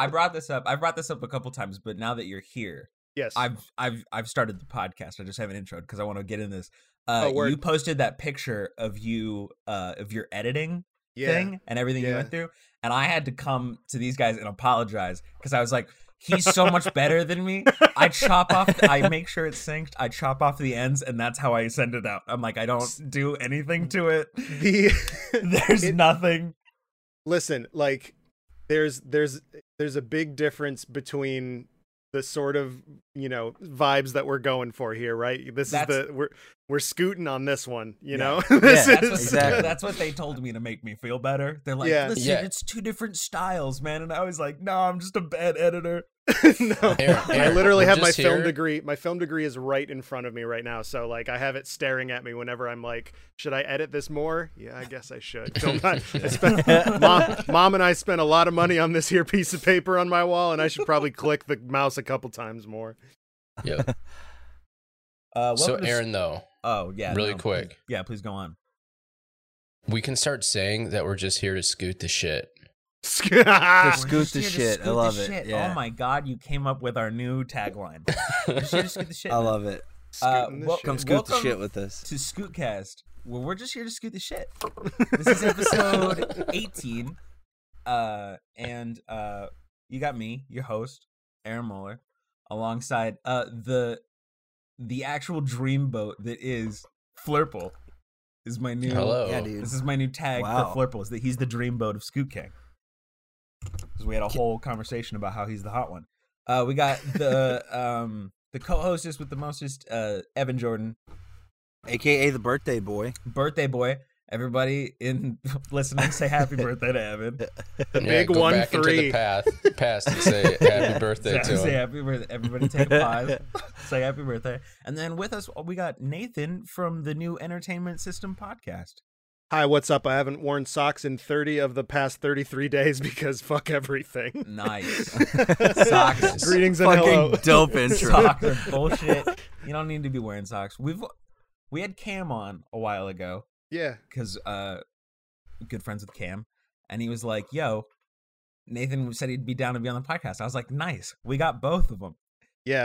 I brought this up. I brought this up a couple times, but now that you're here, Yes. I've I've I've started the podcast. I just haven't introed because I want to get in this. Uh, Oh, you posted that picture of you uh, of your editing yeah. thing and everything you went through, and I had to come to these guys and apologize because I was like, he's so much better than me. I chop off, I make sure it's synced. I chop off the ends, and that's how I send it out. I'm like, I don't do anything to it. The There's It- nothing. listen, like there's there's there's a big difference between the sort of you know vibes that we're going for here, right? This That's- is the we're we're scooting on this one, you Yeah. know. this Yeah, That's what, is exactly. that's what they told me to make me feel better. They're like, Yeah. listen, Yeah. it's two different styles, man. And I was like, no, I'm just a bad editor. no. Aaron- I literally we're have my just film here- degree. My film degree is right in front of me right now, so like I have it staring at me whenever I'm like, should I edit this more? Yeah, I guess I should. Film I spent, mom, mom and I spent a lot of money on this here piece of paper on my wall, and I should probably click the mouse a couple times more. Yep. Uh, So welcome to Aaron, though, oh yeah, really no, quick. please- yeah, please go on. we can start saying that we're just here to scoot the shit. Just scoot the shit. I scoot the love it. shit. Yeah. Oh my god, you came up with our new tagline. Just scoot the shit. I man. love it. Uh, Scooting this wel- shit. Come scoot the shit with us. to Scootcast, where we're just here to scoot the shit. This is episode 18. Uh, and uh, you got me, your host, Aaron Muller, alongside uh the the actual dream boat that is Flurple. Is my new Hello. Yeah, dude. This is my new tag Wow. for Flurple. Is that he's the dream boat of Scoot King? Because we had a whole conversation about how he's the hot one. Uh, we got the um the co-hostess with the mostest, uh, Evan Jordan, AKA the birthday boy. birthday boy. Everybody in listening, say happy birthday to Evan. The Yeah, big go one back into three. the path, past and say happy birthday say, to say him. happy birthday. Everybody take a pause. say happy birthday. And then with us, we got Nathan from the new Entertainment System podcast. Hi, what's up? I haven't worn socks in 30 of the past 33 days because fuck everything. Nice. Socks. Greetings and Fucking hello. dope intro. Socks are bullshit. You don't need to be wearing socks. We've we had Cam on a while ago Yeah. because uh, good friends with Cam, and he was like, "Yo." Nathan said he'd be down to be on the podcast. I was like, "Nice, we got both of them.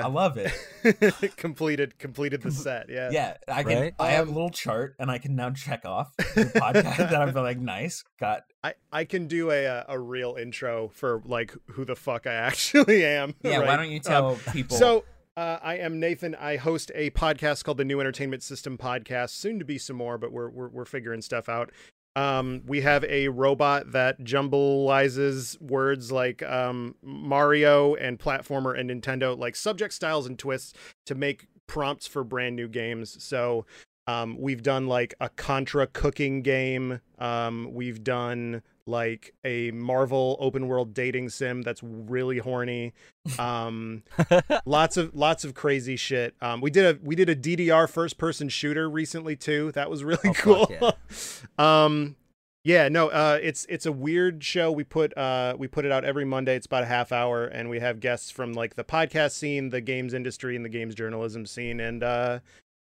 I love it." completed completed the set. Yeah. Yeah, I can. Right? I have a Um, little chart, and I can now check off the podcast that I'm like, "Nice, got." I, I can do a uh, a real intro for like who the fuck I actually am. Yeah, why don't you Um, tell people? So uh, I am Nathan. I host a podcast called the New Entertainment System Podcast. Soon to be some more, but we're we're, we're figuring stuff out. Um, we have a robot that jumblizes words like um, Mario and platformer and Nintendo, like subject styles and twists, to make prompts for brand new games. So um, we've done like a Contra cooking game. Um, we've done like a Marvel open world dating sim that's really horny. Um, lots of lots of crazy shit. Um, we did a we did a DDR first person shooter recently too. That was really Oh, cool. fuck um, yeah, no, uh, it's it's a weird show. We put uh we put it out every Monday. It's about a half hour, and we have guests from like the podcast scene, the games industry, and the games journalism scene. And uh,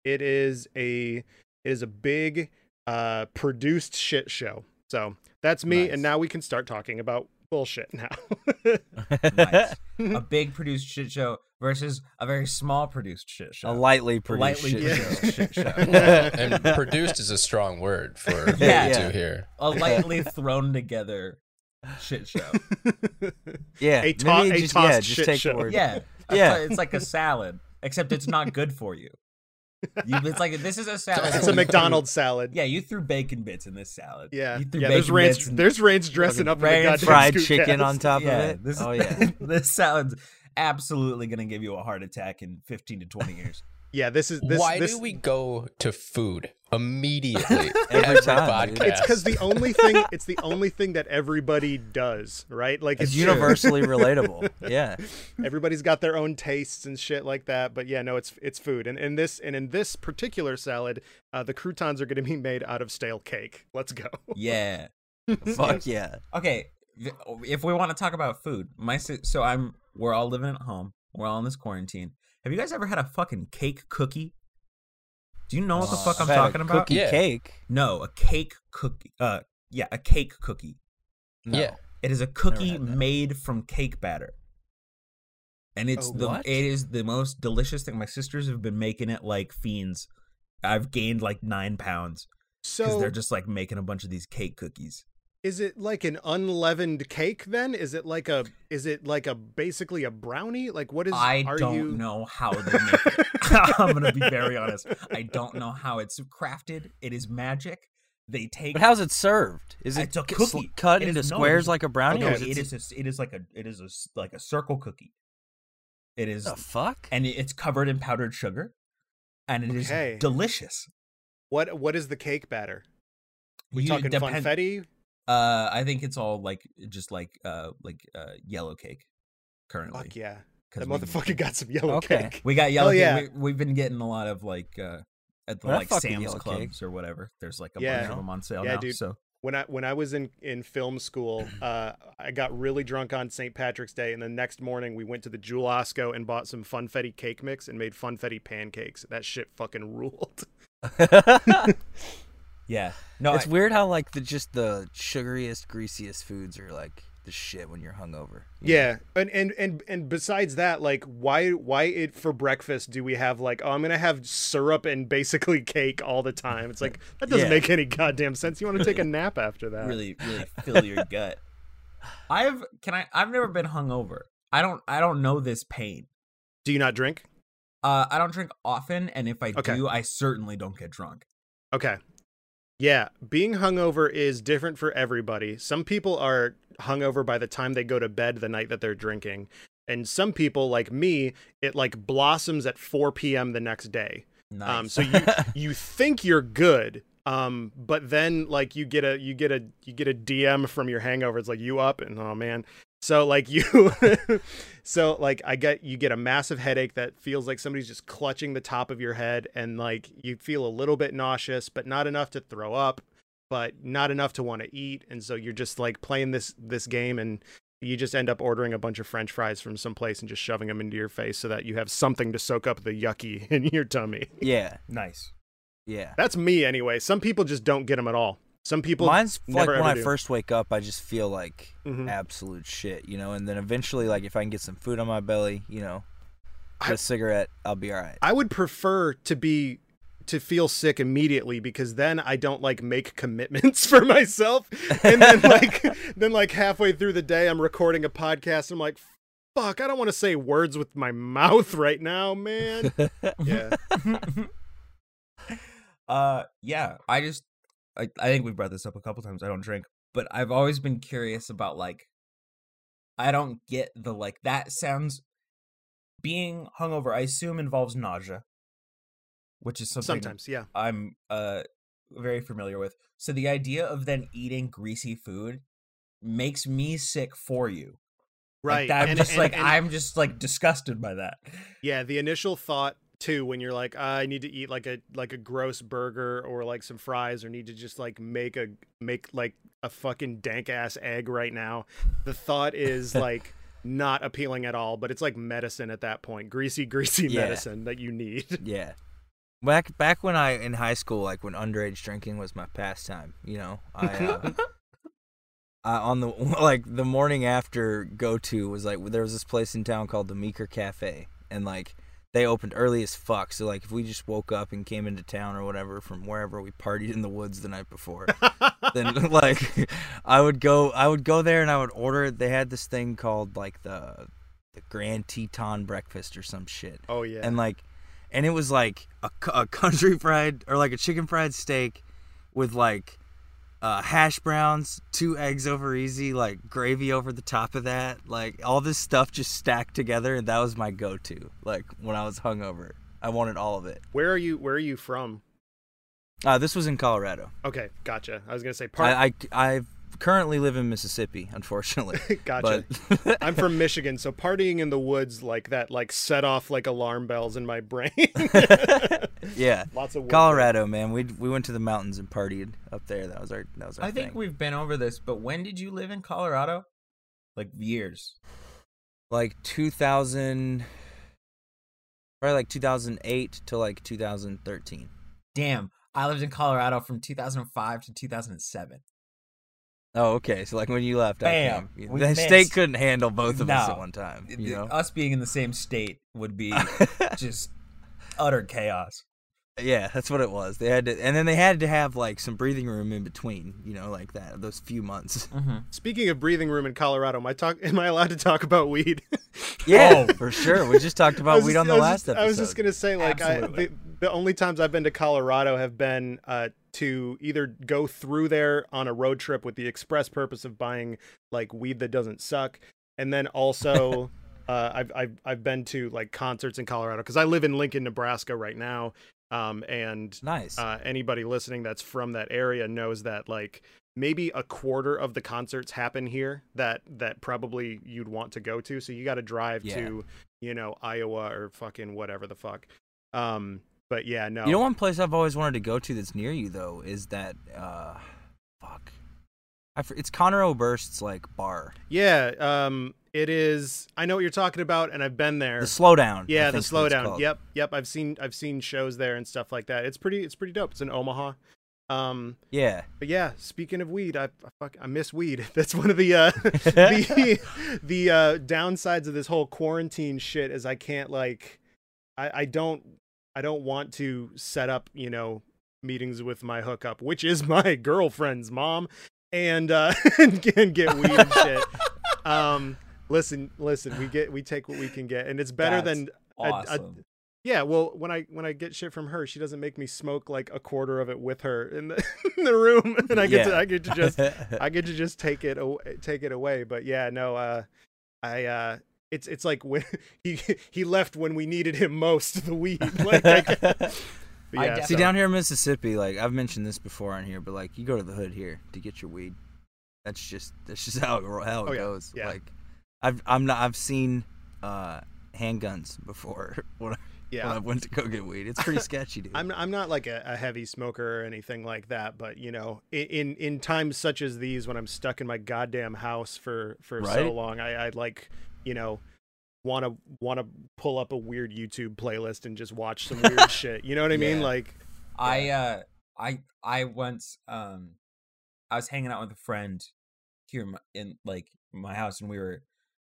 it is a it is a big uh produced shit show. So that's me, Nice. and now we can start talking about bullshit now. nice. a big produced shit show versus a very small produced shit show. A lightly produced lightly shit produced show. shit show. and produced is a strong word for Yeah. you Yeah. two here. a lightly thrown together shit show. Yeah, A to- a just, tossed yeah, just shit take show. word. Yeah, Yeah. yeah. It's like a salad, except it's not good for you. You it's like this is a salad. it's a you McDonald's salad. Yeah, you threw bacon bits in this salad. Yeah, you threw yeah. There's ranch. There's ranch dressing up in the ranch, fried chicken Cast. on top yeah, of it. Oh, this, oh yeah, this salad's absolutely gonna give you a heart attack in 15 to 20 years. Yeah, this is this. Why this, do we go to food immediately Every every time, podcast? It's because the only thing. It's the only thing that everybody does, right? Like it's true. universally relatable. Yeah, Everybody's got their own tastes and shit like that. But yeah, no, it's it's food. And in this and in this particular salad, uh, the croutons are going to be made out of stale cake. Let's go. Yeah. fuck yeah. Okay, if we want to talk about food, my so I'm we're all living at home. We're all in this quarantine. Have you guys ever had a fucking cake cookie? Do you know what the Oh, fuck I'm I've a talking about? Cookie Yeah. cake. No, a cake cookie. Uh, yeah, a cake cookie. No. Yeah. It is a cookie made from cake batter. And it's Oh, the what? it is the most delicious thing. My sisters have been making it like fiends. I've gained like nine pounds because So they're just like making a bunch of these cake cookies. Is it like an unleavened cake then? Is it like a is it like a basically a brownie? Like what is I are don't you know how they make it. I'm gonna be very honest. I don't know how it's crafted. It is magic. They take But how's it served? Is it It's a c- sl- cookie. cut It into is- squares is- like a brownie? no, or it is is a, it is like a it is a s- like a circle cookie. It is the fuck? and it's covered in powdered sugar, and it is Okay. delicious. what what is the cake batter? We You- talking depend- funfetti? Uh, I think it's all like just like uh like uh yellow cake currently. Fuck yeah. That we- motherfucker got some yellow Okay. cake. We got yellow Hell cake. yeah. We, we've been getting a lot of like uh at the like Sam's clubs cake. or whatever. There's like a Yeah. bunch of them on sale Yeah, now. dude. So when I when I was in in film school, uh, I got really drunk on St. Patrick's Day, and the next morning we went to the Jewel Osco and bought some funfetti cake mix and made funfetti pancakes. That shit fucking ruled. yeah, no, it's I- weird how like the just the sugariest, greasiest foods are like the shit when you're hungover. you know? Yeah, and and and and besides that, like, why why it for breakfast do we have like, oh, I'm gonna have syrup and basically cake all the time? It's like that doesn't Yeah. make any goddamn sense. You want to take a nap after that? really really fill your gut. I've can I I've never been hungover. I don't I don't know this pain. Do you not drink? Uh, I don't drink often, and if I Okay. do, I certainly don't get drunk. Okay. Yeah, being hungover is different for everybody. Some people are hungover by the time they go to bed the night that they're drinking. And some people, like me, it like blossoms at 4 p.m. the next day. Nice. Um, so you you think you're good, um, but then like you get a you get a you get a DM from your hangover. It's like you up and oh man. So like you, so like I get you get a massive headache that feels like somebody's just clutching the top of your head, and like you feel a little bit nauseous, but not enough to throw up, but not enough to want to eat, and so you're just like playing this this game and. You just end up ordering a bunch of French fries from some place and just shoving them into your face so that you have something to soak up the yucky in your tummy. yeah, nice. yeah. That's me anyway. Some people just don't get them at all. Some people. Mine's like when I do. first wake up, I just feel like Mhm. absolute shit, you know. And then eventually, like if I can get some food on my belly, you know, I- get a cigarette, I'll be all right. I would prefer to be to feel sick immediately because then I don't like make commitments for myself. And then like then like halfway through the day I'm recording a podcast and I'm like fuck, I don't want to say words with my mouth right now, man. Yeah. uh, yeah. I just, I, I think we brought this up a couple times. I don't drink, but I've always been curious about like, I don't get the like that sounds. Being hungover, I assume involves nausea, which is something Sometimes, yeah. I'm uh very familiar with. So the idea of then eating greasy food makes me sick for you. Right. Like, I'm And- just and- like and- I'm just like disgusted by that. Yeah, the initial thought too when you're like I need to eat like a like a gross burger or like some fries or need to just like make a make like a fucking dank ass egg right now. The thought is like not appealing at all, but it's like medicine at that point. Greasy greasy Yeah. medicine that you need. yeah. Back back when I in high school, like when underage drinking was my pastime, you know, I, uh, I on the like the morning after go to was like there was this place in town called the Meeker Cafe, and like they opened early as fuck. So like if we just woke up and came into town or whatever from wherever we partied in the woods the night before, then like I would go I would go there and I would order. They had this thing called like the the Grand Teton breakfast or some shit oh yeah. and like and it was like a, a country fried or like a chicken fried steak with like uh, hash browns two eggs over easy like gravy over the top of that like all this stuff just stacked together and that was my go-to like when i was hungover i wanted all of it where are you where are you from? uh, this was in colorado Okay, gotcha. I was gonna say part I, I i currently live in mississippi unfortunately gotcha. but I'm from Michigan, so partying in the woods like that like set off like alarm bells in my brain. yeah Lots of wood colorado man we we went to the mountains and partied up there that was our that was our I think we've been over this, but when did you live in Colorado? Like years. like 2000 probably like 2008 to like 2013 Damn. I lived in Colorado from 2005 to 2007. Oh, okay. So like when you left, I Bam. We the missed. state couldn't handle both of us at one time. You know. Us being in the same state would be just utter chaos. Yeah, that's what it was. They had to, and then they had to have like some breathing room in between. You know, like that those few months. Mm-hmm. Speaking of breathing room in Colorado, am I talk? Am I allowed to talk about weed? Yeah, Oh. for sure. We just talked about was weed just- on the I was last just, episode. I was just gonna say, like, I, the, the only times I've been to Colorado have been uh, to either go through there on a road trip with the express purpose of buying like weed that doesn't suck, and then also uh, I've I've I've been to like concerts in Colorado because I live in Lincoln, Nebraska right now, um, and nice. uh, anybody listening that's from that area knows that like maybe a quarter of the concerts happen here that that probably you'd want to go to so you got to drive Yeah. to you know iowa or fucking whatever the fuck um but yeah no You know, one place I've always wanted to go to that's near you though is that uh, fuck. I it's Conor Oberst's like bar, yeah um it is i know what you're talking about and i've been there the slowdown. Yeah the think is what it's slowdown yep yep i've seen i've seen shows there and stuff like that it's pretty it's pretty dope it's in omaha um Yeah. But yeah, speaking of weed, I, I fuck I miss weed. That's one of the uh the the uh downsides of this whole quarantine shit is I can't like I I don't I don't want to set up, you know, meetings with my hookup, which is my girlfriend's mom, and uh and, and get weed and shit. Um listen, listen, we get we take what we can get and it's better That's than a- a- Awesome. yeah, well, when I when I get shit from her, she doesn't make me smoke like a quarter of it with her in the in the room, and I get to I get to just I get to just take it aw- take it away. But yeah, no, uh, I uh, it's it's like when he he left when we needed him most. The weed, like, I, but I yeah, See, so- down here in Mississippi, like I've mentioned this before on here, but like you go to the hood here to get your weed. That's just that's just how it how it Oh, yeah, goes. yeah. Like I've I'm not I've seen uh handguns before when I, yeah. when I went to go get weed. It's pretty sketchy, dude. I'm I'm not like a, a heavy smoker or anything like that, but you know, in in times such as these, when I'm stuck in my goddamn house for for so long, I I like you know want to want to pull up a weird YouTube playlist and just watch some weird shit. You know what I mean? Yeah. Like, I uh I I once um I was hanging out with a friend here in, in like my house and we were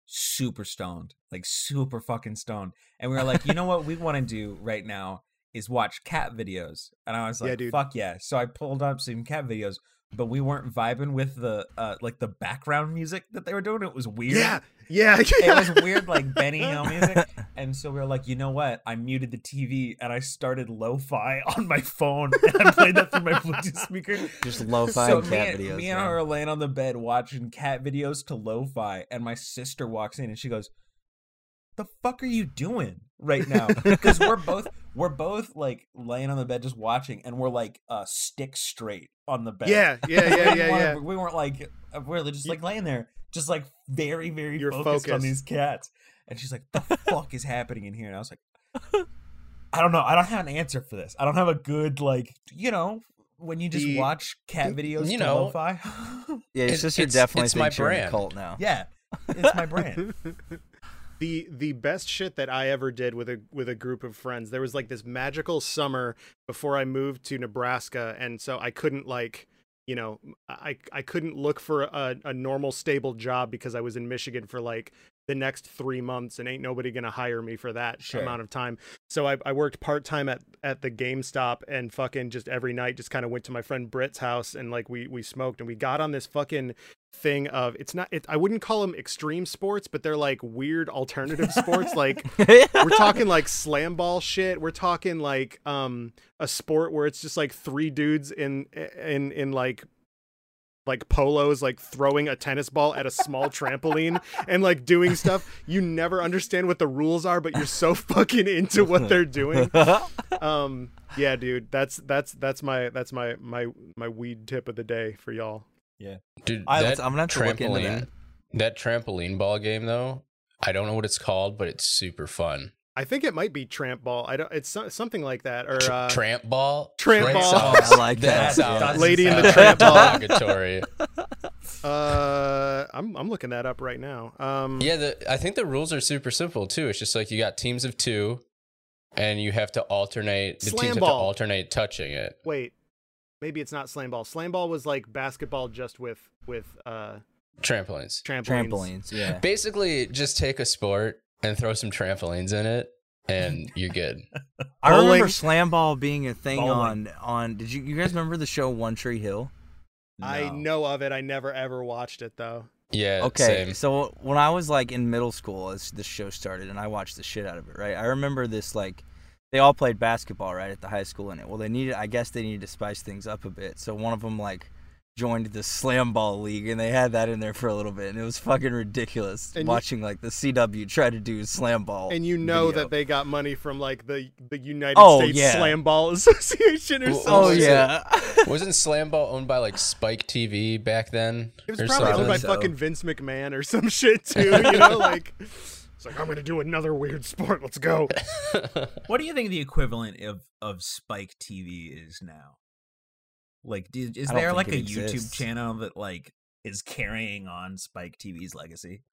super stoned, like super fucking stoned. And we were like, "You know what we want to do right now is watch cat videos." And I was Yeah, like, dude. "Fuck yeah." So I pulled up some cat videos, but we weren't vibing with the uh like the background music that they were doing. It was weird. yeah, yeah, It was weird like Benny Hill music. And so we were like, you know what? I muted the TV and I started lo-fi on my phone and I played that through my Bluetooth speaker. just lo-fi so and me, cat and- videos. me and man. her are laying on the bed watching cat videos to lo-fi, and my sister walks in and she goes, "The fuck are you doing right now?" Because we're both we're both like laying on the bed just watching, and we're like uh, stick straight on the bed. yeah, yeah, We yeah, didn't yeah, wanna- yeah. We weren't like uh, we're just like laying there, just like very, very You're focused, on these cats. And she's like, "The fuck is happening in here?" And I was like, "I don't know. I don't have an answer for this. I don't have a good like, you know, when you just The- watch cat videos you know. Yeah, your It's- sister it's- definitely it's my you're a brand. cult now. yeah, it's my brand. The the best shit that I ever did with a with a group of friends. There was like this magical summer before I moved to Nebraska, and so I couldn't like you know I I couldn't look for a, a normal stable job because I was in Michigan for like the next three months and ain't nobody gonna hire me for that Sure. amount of time. So I, I worked part time at at the GameStop and fucking just every night just kind of went to my friend Britt's house and like we we smoked and we got on this fucking thing of it's not it, I wouldn't call them extreme sports, but they're like weird alternative sports. Like we're talking like slam ball shit. We're talking like um a sport where it's just like three dudes in in in like like polos like throwing a tennis ball at a small trampoline and like doing stuff you never understand what the rules are but you're so fucking into what they're doing um yeah dude that's that's that's my that's my my my weed tip of the day for y'all yeah Dude, I- that I'm gonna have to look into trampoline, that. trampoline ball game though, I don't know what it's called, but it's super fun. I think it might be tramp ball i don't it's so, something like that or uh tramp ball. tramp That ball. sounds- I like that. sounds- Lady in the tramp ball. derogatory. uh i'm i'm looking that up right now um Yeah, the, I think the rules are super simple too. It's just like you got teams of two, and you have to alternate. The Slam teams have ball. to alternate touching it. wait maybe it's not slam ball. Slam ball was like basketball just with with uh Trampolines. trampolines. Trampolines, yeah. Basically, just take a sport and throw some trampolines in it, and you're good. I remember Bowling. slam ball being a thing Bowling. on on. Did you you guys remember the show One Tree Hill? I know of it. I never ever watched it though. Yeah. Okay, Same. so when I was like in middle school, as this show started, and I watched the shit out of it. Right, I remember this like they all played basketball right at the high school in it. Well, they needed, I guess, they needed to spice things up a bit. So one of them like joined the slam ball league, and they had that in there for a little bit, and it was fucking ridiculous And you- watching like the CW try to do slam ball. And you know video. that they got money from like the the United Oh, States yeah. Slam Ball Association or something. Oh yeah. Wasn't Slam Ball owned by like Spike TV back then? It was or probably owned by so. fucking Vince McMahon or some shit too. You know, like it's like I'm gonna do another weird sport. Let's go. What do you think the equivalent of of Spike TV is now? Like, do, is there like it a YouTube channel that like is carrying on Spike TV's legacy?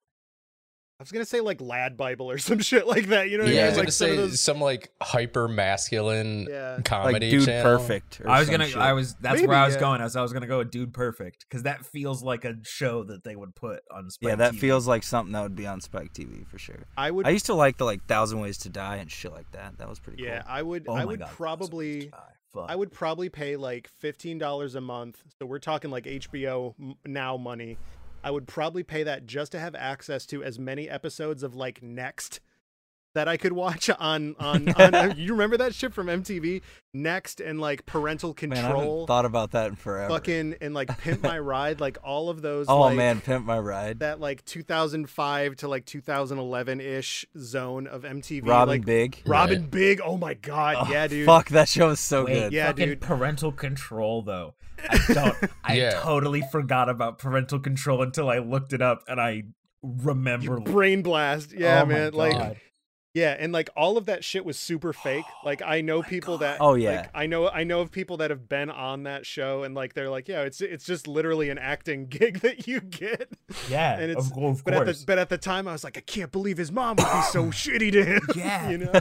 I was gonna say like Lad Bible or some shit like that. You know what yeah, I I was mean? gonna Like some of say those. some like hyper masculine Yeah. like dude channel. perfect. or I was gonna, shit. I was, that's Maybe, where I was yeah. going. I was, I was gonna go with Dude Perfect because that feels like a show that they would put on Spike. Yeah, that TV. feels like something that would be on Spike TV for sure. I would. I used to like the like Thousand Ways to Die and shit like that. That was pretty cool. yeah, cool. I would. Oh I would God, Thousand Ways probably. Fuck. I would probably pay like fifteen dollars a month. So we're talking like HBO now money. I would probably pay that just to have access to as many episodes of like Next that I could watch on on. on uh, you remember that shit from MTV? Next and like Parental Man, I haven't Control, thought about that in forever. fucking and like Pimp My Ride, like all of those. oh like, man, Pimp My Ride. that like 2005 to like 2011 ish zone of MTV. Rob and like, Big. Rob and Right. Big. Oh my god, Oh, yeah, dude. Fuck, that show is so Wait, good. Yeah, fucking dude. Parental Control though. I don't. I Yeah. totally forgot about Parental Control until I looked it up and I remember. Your brain blast. Yeah, Oh my man. Like God. Yeah, and like all of that shit was super fake. Like oh I know Oh people God. that Oh, yeah. like, I know I know of people that have been on that show and like they're like, yeah, it's it's just literally an acting gig that you get. yeah, and it's- of, of But at course. the but at the time I was like, I can't believe his mom would be so shitty to him. Yeah. you know?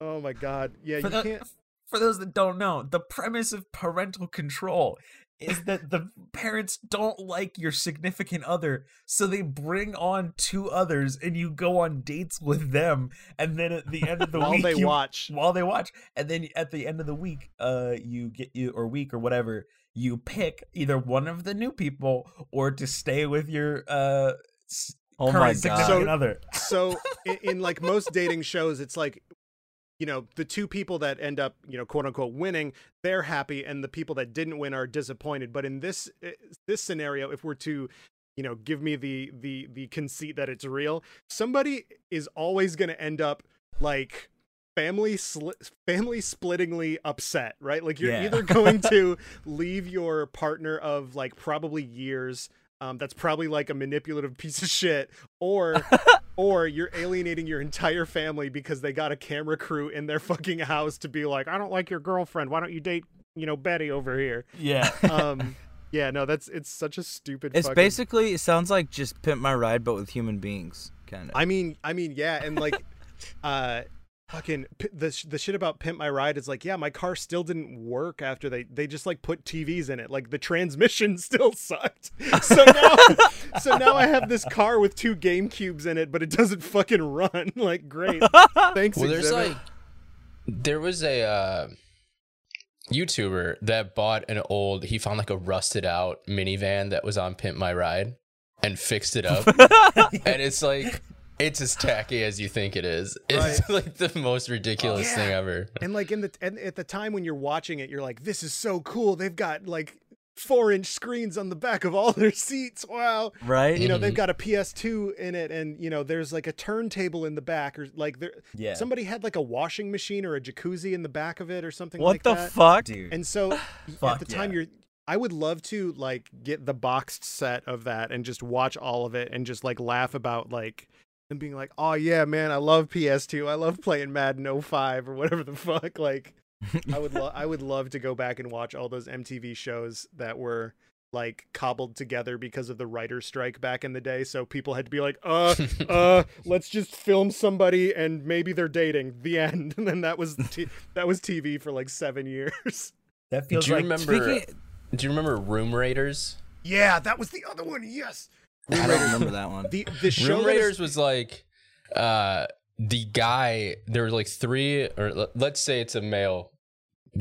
oh my god. Yeah, for, you the- can't for those that don't know, the premise of parental control is that the parents don't like your significant other, so they bring on two others and you go on dates with them, and then at the end of the while week they you, watch. while they watch, and then at the end of the week, uh, you get you or week or whatever, you pick either one of the new people or to stay with your uh oh my current god. significant other. so in, in like most dating shows it's like you know the two people that end up you know quote unquote winning they're happy and the people that didn't win are disappointed but in this eh, this scenario if we're to you know give me the the the conceit that it's real somebody is always going to end up like family sli- family splittingly upset right like you're Yeah. either going to leave your partner of like probably years um, that's probably like a manipulative piece of shit or or you're alienating your entire family because they got a camera crew in their fucking house to be like i don't like your girlfriend why don't you date you know betty over here Yeah. um yeah no that's it's such a stupid It's fucking- basically it sounds like just Pimp My Ride but with human beings, kind of. i mean i mean yeah and like uh fucking the, the shit about pimp my ride is like yeah my car still didn't work after they they just like put tvs in it like the transmission still sucked so now so now i have this car with two game cubes in it but it doesn't fucking run like great thanks Well, there's Xzibit. like there was a uh, YouTuber that bought an old. He found like a rusted out minivan that was on Pimp My Ride and fixed it up, and it's like it's as tacky as you think it is. It's like the most ridiculous Yeah. thing ever. and like in the and at the time when you're watching it you're like this is so cool they've got like four inch screens on the back of all their seats wow right? you know they've mm-hmm. got a ps2 in it and you know there's like a turntable in the back or like there Yeah. somebody had like a washing machine or a jacuzzi in the back of it or something what like the that fuck? Dude. and so at the time yeah. you're I would love to like get the boxed set of that and just watch all of it and just like laugh about like them being like, "Oh yeah, man, I love PS2. I love playing Madden 05 or whatever the fuck." Like I would lo- I would love to go back and watch all those MTV shows that were like cobbled together because of the writer's strike back in the day so people had to be like uh uh let's just film somebody and maybe they're dating the end and then that was t- that was tv for like seven years That feels Do you like remember? Speaking- Do you remember Room Raiders? Yeah, that was the other one. Yes. I don't remember that one. The the show Room Raiders was like uh the guy there were like three or let's say it's a male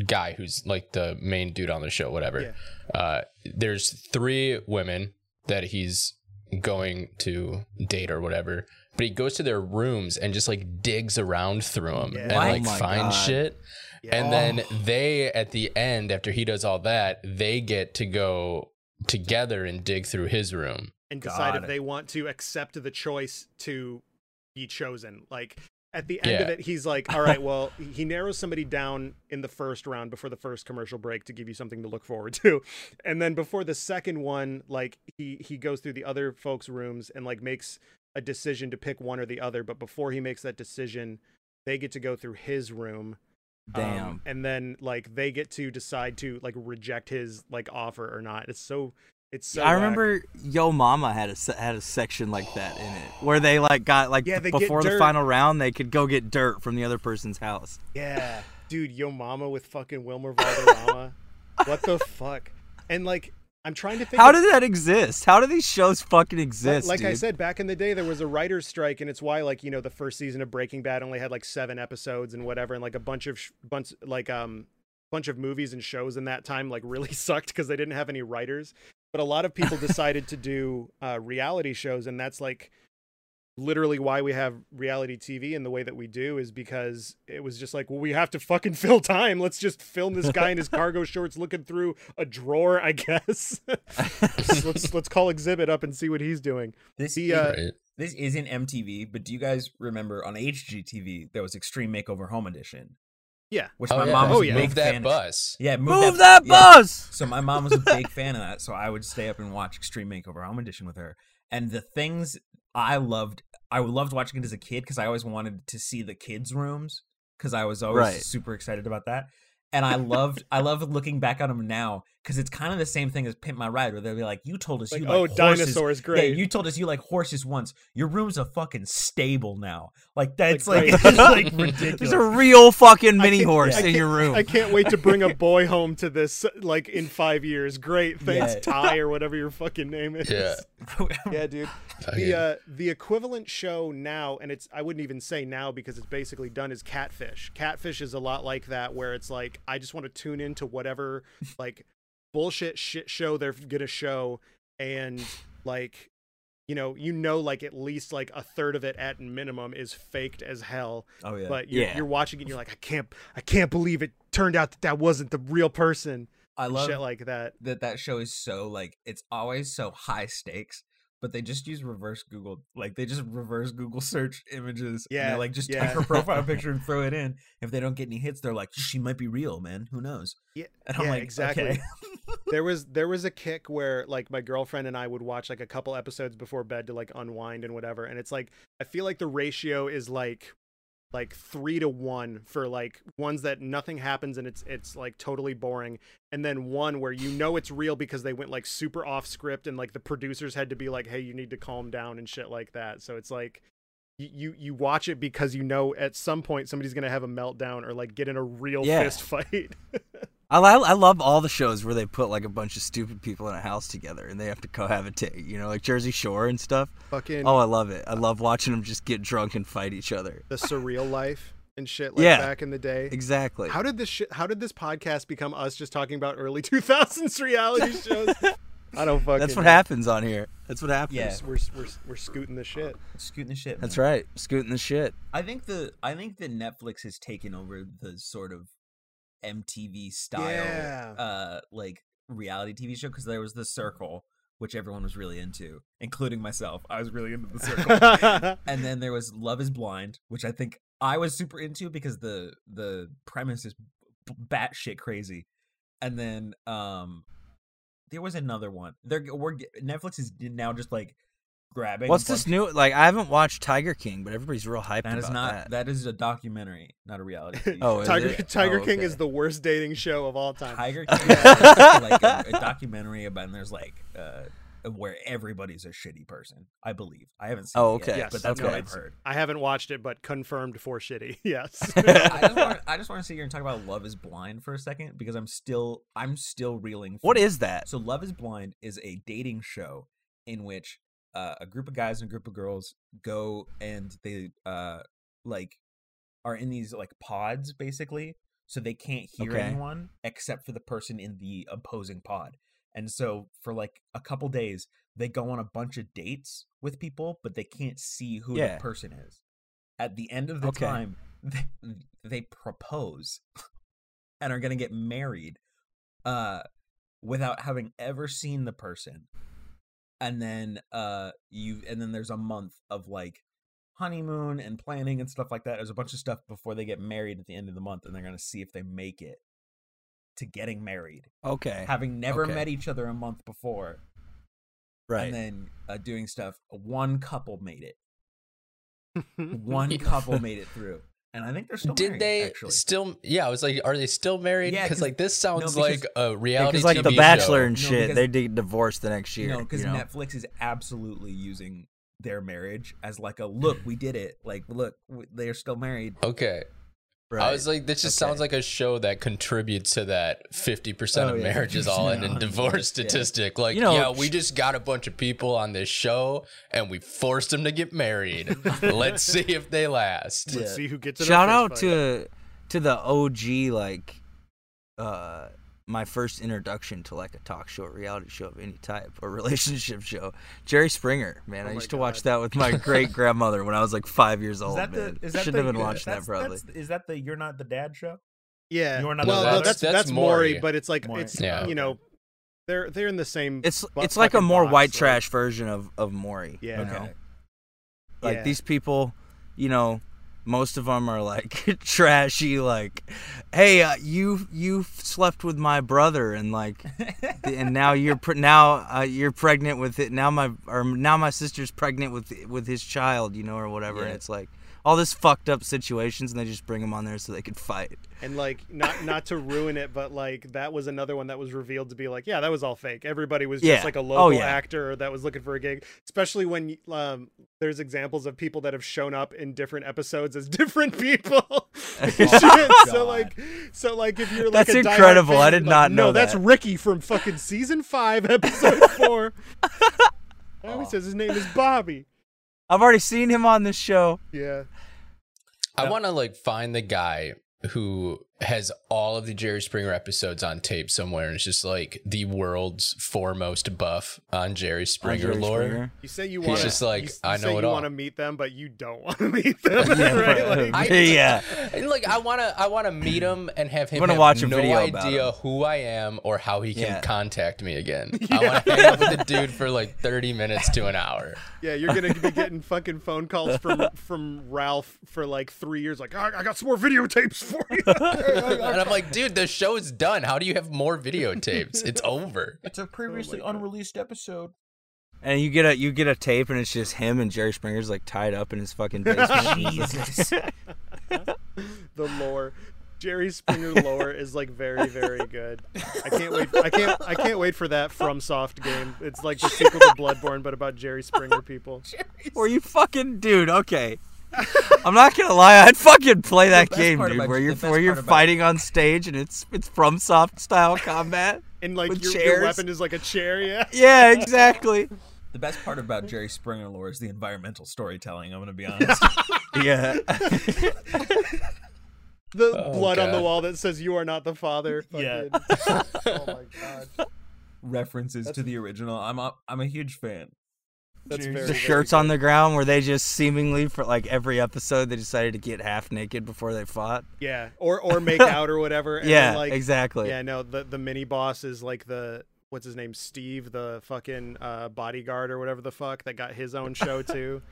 guy who's like the main dude on the show whatever. Uh there's three women that he's going to date or whatever. But he goes to their rooms and just like digs around through them Yeah. and like Oh finds God. shit. Yeah. And then they at the end after he does all that, they get to go together and dig through his room. And decide if they want to accept the choice to be chosen. Like at the end of it, he's like, "All right, well, he narrows somebody down in the first round before the first commercial break to give you something to look forward to, and then before the second one, like he he goes through the other folks' rooms and like makes a decision to pick one or the other. But before he makes that decision, they get to go through his room." um, Damn. and then like they get to decide to like reject his like offer or not. It's so it's so. I remember Yo Momma had a had a section like that in it where they like got like Yeah, before the final round they could go get dirt from the other person's house. Yeah, dude, Yo Momma with fucking Wilmer Valderrama. what the fuck? And like, I'm trying to think. How of- did that exist? How do these shows fucking exist? like I dude? said back in the day, there was a writer's strike, and it's why like you know the first season of Breaking Bad only had like seven episodes and whatever, and like a bunch of sh- bunch like um bunch of movies and shows in that time like really sucked because they didn't have any writers. But a lot of people decided to do uh, reality shows, and that's like literally why we have reality TV and the way that we do is because it was just like, well, we have to fucking fill time. Let's just film this guy in his cargo shorts looking through a drawer, I guess. let's let's call Xzibit up and see what he's doing. this. The, is- uh, right? this isn't MTV, but do you guys remember on HGTV there was Extreme Makeover Home Edition, Yeah. which Oh, my yeah. mom was Oh, a yeah. big Move that fan. bus. Yeah, Move that yeah. bus. So my mom was a big fan of that, so I would stay up and watch Extreme Makeover Home Edition with her. And the things I loved, I loved watching it as a kid because I always wanted to see the kids' rooms because I was always Right. super excited about that. And I loved, I love looking back on them now because it's kind of the same thing as Pimp My Ride, where they'll be like, "You told us Like, you oh, like horses. dinosaurs, great. Yeah, you told us you like horses once. Your room's a fucking stable now. Like that's Like, like, it's like ridiculous. There's a real fucking mini horse I in your room. I can't wait to bring a boy home to this like in five years. Great, thanks, Yeah. Ty or whatever your fucking name is. Yeah. yeah, dude. The uh, the equivalent show now, and it's I wouldn't even say now because it's basically done is Catfish. Catfish is a lot like that, where it's like I just want to tune into whatever like bullshit shit show they're gonna show, and like you know you know like at least like a third of it at minimum is faked as hell oh yeah. but you're, Yeah. you're watching it and you're like i can't i can't believe it turned out that that wasn't the real person I love shit like that that that show is so like it's always so high stakes but they just use reverse google like they just reverse google search images Yeah, like just yeah. type her profile picture and throw it in if they don't get any hits they're like she might be real man who knows yeah, and i'm yeah, like exactly okay. there was there was a kick where like my girlfriend and i would watch like a couple episodes before bed to like unwind and whatever and it's like i feel like the ratio is like like three to one for like ones that nothing happens and it's it's like totally boring and then one where you know it's real because they went like super off script and like the producers had to be like hey you need to calm down and shit like that so it's like you you watch it because you know at some point somebody's gonna have a meltdown or like get in a real Yeah. fist fight I, li- I love all the shows where they put like a bunch of stupid people in a house together and they have to cohabitate, you know, like Jersey Shore and stuff. fucking Oh, I love it. I love watching them just get drunk and fight each other. the surreal life and shit like Yeah. back in the day. Exactly. How did this shit, how did this podcast become us just talking about early 2000s reality shows? I don't fucking That's what know. happens on here. That's what happens. Yeah. We're, we're, we're scooting the shit. scooting the shit That's right. Scooting the shit. i think the i think that netflix has taken over the sort of mtv style Yeah. uh like reality tv show because there was the circle which everyone was really into including myself i was really into the circle and then there was Love Is Blind, which I think I was super into because the the premise is batshit crazy. And then um, there was another one. They're we're Netflix is now just like grabbing. What's this new? Like, I haven't watched Tiger King, but everybody's real hyped That is about not that. that is a documentary, not a reality. TV Oh, show. is Tiger it? Tiger Oh, King okay. is the worst dating show of all time. Tiger King is like a, a documentary about and there's like uh where everybody's a shitty person. I believe. I haven't seen. Oh, it yet, okay. Yes, but that's no, what I've heard. I haven't watched it, but confirmed for shitty. Yes. I just want I just want to sit here and talk about Love Is Blind for a second because I'm still I'm still reeling. What from- is that? So Love Is Blind is a dating show in which uh, a group of guys and a group of girls go and they uh like are in these like pods basically, so they can't hear Okay. anyone except for the person in the opposing pod. And so for like a couple days, they go on a bunch of dates with people, but they can't see who Yeah. the person is. At the end of the Okay. time, they, they propose and are going to get married uh without having ever seen the person and then uh you and then there's a month of like honeymoon and planning and stuff like that there's a bunch of stuff before they get married at the end of the month and they're going to see if they make it to getting married Okay. having never Okay. met each other a month before Right. and then uh, doing stuff one couple made it one couple made it through and i think they're still Did married, they actually still? Yeah, I was like, are they still married? Yeah, Because 'cause- like this sounds because- like a reality. Because like TV The Bachelor show. and No, shit, because- they get divorced the next year. No, because you know? Netflix is absolutely using their marriage as like a look, we did it. Like, look, they are still married. Okay. Right. I was like, this just Okay. sounds like a show that contributes to that 50% Oh, of yeah, marriages all in 50% divorce divorce, yeah. statistic. Like, You know, yeah, we just got a bunch of people on this show and we forced them to get married. Let's see if they last. Let's see who gets it. Shout out to to the OG like uh my first introduction to like a talk show, a reality show of any type, or relationship show. Jerry Springer, man. Oh I my used to watch that with my great grandmother when I was like five years Is old. that man. the? Is that Shouldn't the, have been uh, watching that probably. is that the? You're not the dad show. Yeah. You're not well, the no, dad. that's That's- that's, that's Maury, Maury. but it's like Maury. it's Yeah. you know, they're they're in the same. It's bu- it's like a more box, white like- trash version of of Maury. Yeah. you know? Okay. like Yeah. these people you know most of them are like trashy like hey uh, you you slept with my brother and like and now you're pre- now uh, you're pregnant with it now my or now my sister's pregnant with with his child you know or whatever and it's like all this fucked up situations and they just bring them on there so they can fight and like not not to ruin it, but like that was another one that was revealed to be like, yeah, that was all fake. Everybody was just Yeah. like a Oh, local yeah. actor that was looking for a gig. Especially when um, there's examples of people that have shown up in different episodes as different people. Shit. so like, so like if you're like That's incredible. fan, I did like, not no, know that's. Ricky from fucking season five, episode four. Oh, he says his name is Bobby. I've already seen him on this show Yeah. I want to like find the guy who has all of the Jerry Springer episodes on tape somewhere and it's just like the world's foremost buff on Jerry on Springer Jerry lore. Springer. You say you He's want just like, you, I know say it you all. want to meet them, but you don't want to meet them. Yeah, right? Like, I- yeah like I want to I want to meet him and have him wanna have watch a no video about idea who I am or how he can Yeah. contact me again. I want to hang out with the dude for like 30 minutes to an hour. Yeah, you're gonna be getting fucking phone calls from from Ralph for like three years. Like, I, I got some more videotapes for you. And I'm like, dude, the show's done. How do you have more videotapes? It's over. It's a previously oh God. unreleased episode. And you get a you get a tape and it's just him and Jerry Springer's like tied up in his fucking basement. Jesus. the lore, Jerry Springer lore is like very very good. I can't wait. I can't. I can't wait for that FromSoft game. It's like the sequel to Bloodborne, but about Jerry Springer people. Where you fucking dude, okay. I'm not gonna lie, I'd fucking play that game, dude. Where you're where you're fighting on stage and it's it's FromSoft style combat. And like With your, your chairs. weapon is like a chair. Yeah. Yeah, exactly. The best part about Jerry Springer lore is the environmental storytelling. I'm gonna be honest. Yeah. The Oh, blood on the wall that says "You are not the father." Yeah. Oh my god. References to the original. I'm a, I'm a huge fan. That's very. the shirts good. on the ground where they just seemingly for like every episode they decided to get half naked before they fought. Yeah, or or make out or whatever. And yeah, then, like, exactly. Yeah, no, the the mini boss is like the what's his name, Steve, the fucking uh, bodyguard or whatever the fuck that got his own show too.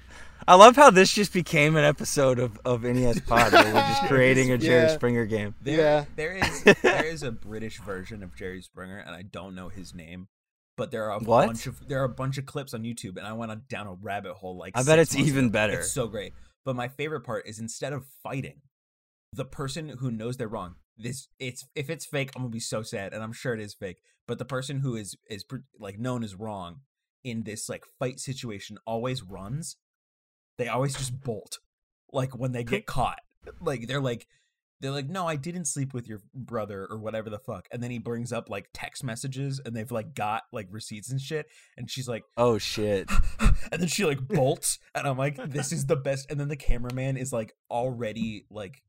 I love how this just became an episode of, of NES Pod where we're just creating a Jerry Yeah. Springer game. There, Yeah. there is there is a British version of Jerry Springer, and I don't know his name. But there are a What? bunch of there are a bunch of clips on YouTube, and I went down a rabbit hole. Like I bet it's even ago. better. It's so great. But my favorite part is instead of fighting, the person who knows they're wrong. This it's if it's fake, I'm gonna be so sad, and I'm sure it is fake. But the person who is is like known as wrong in this like fight situation always runs. They always just bolt. Like when they get caught. Like they're like they're like, no, I didn't sleep with your brother or whatever the fuck. And then he brings up like text messages and they've like got like receipts and shit. And she's like, Oh shit. and then she like bolts. And I'm like, this is the best. And then the cameraman is like already like,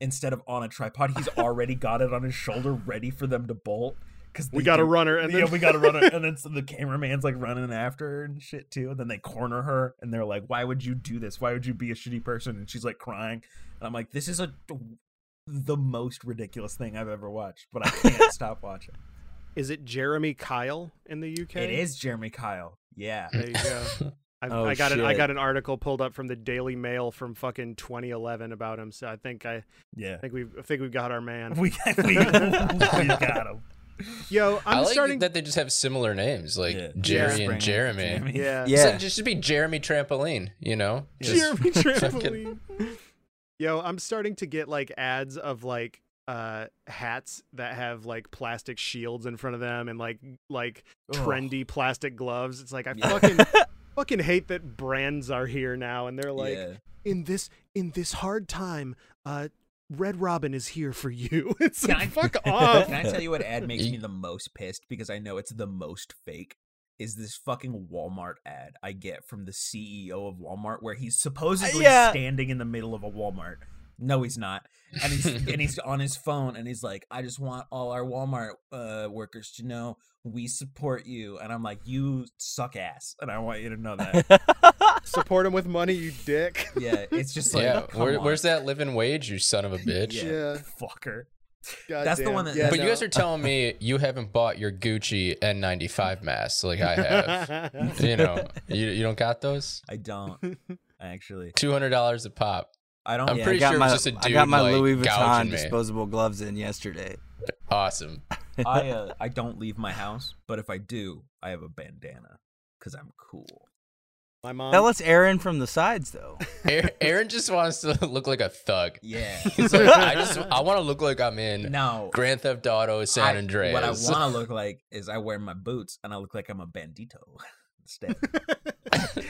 instead of on a tripod, he's already got it on his shoulder ready for them to bolt. Cause We they got a runner, and yeah, then we got to run it. And then so the cameraman's like running after her and shit too. And then they corner her and they're like, why would you do this? Why would you be a shitty person? And she's like crying. And I'm like, this is a the most ridiculous thing I've ever watched, but I can't stop watching. is it Jeremy Kyle in the UK? It is Jeremy Kyle. Yeah. There you go. I, Oh, I got an I got an article pulled up from the Daily Mail from fucking 2011 about him. So I think I, Yeah. I think we I think we've got our man. We got, we, we got him. Yo, I'm I like starting. that they just have similar names, like Yeah. Jerry Springer, and Jeremy. Yeah, It's like, Yeah. just should be Jeremy Trampoline, you know? Just Jeremy fucking- trampoline. Yo, I'm starting to get like ads of like uh hats that have like plastic shields in front of them and like like trendy plastic gloves. It's like I Yeah. fucking fucking hate that brands are here now and they're like yeah. in this in this hard time, uh Red Robin is here for you. It's Can like I- fuck off. Can I tell you what ad makes me the most pissed because I know it's the most fake? Is this fucking Walmart ad I get from the CEO of Walmart where he's supposedly yeah. standing in the middle of a Walmart. No, he's not. And he's and he's on his phone and he's like, I just want all our Walmart uh, workers to know we support you. And I'm like, you suck ass. And I want you to know that. Support him with money, you dick. yeah, it's just like, yeah, come where, on. where's that living wage, you son of a bitch? Yeah, Yeah. fucker. God That's the one that- Yeah, But you guys are telling me you haven't bought your Gucci N95 masks like I have. you know, you, you don't got those? I don't actually. $200 a pop. I don't. I'm Yeah, pretty sure my, was just a I dude, I got my like, Louis Vuitton gouging me. disposable gloves in yesterday. Awesome. I uh, I don't leave my house, but if I do, I have a bandana because I'm cool. My mom. Tell us Aaron from the sides though. Aaron, Aaron just wants to look like a thug. Yeah. He's like, I just I want to look like I'm in no. Grand Theft Auto San I- Andreas. What I want to look like is I wear my boots and I look like I'm a bandito instead.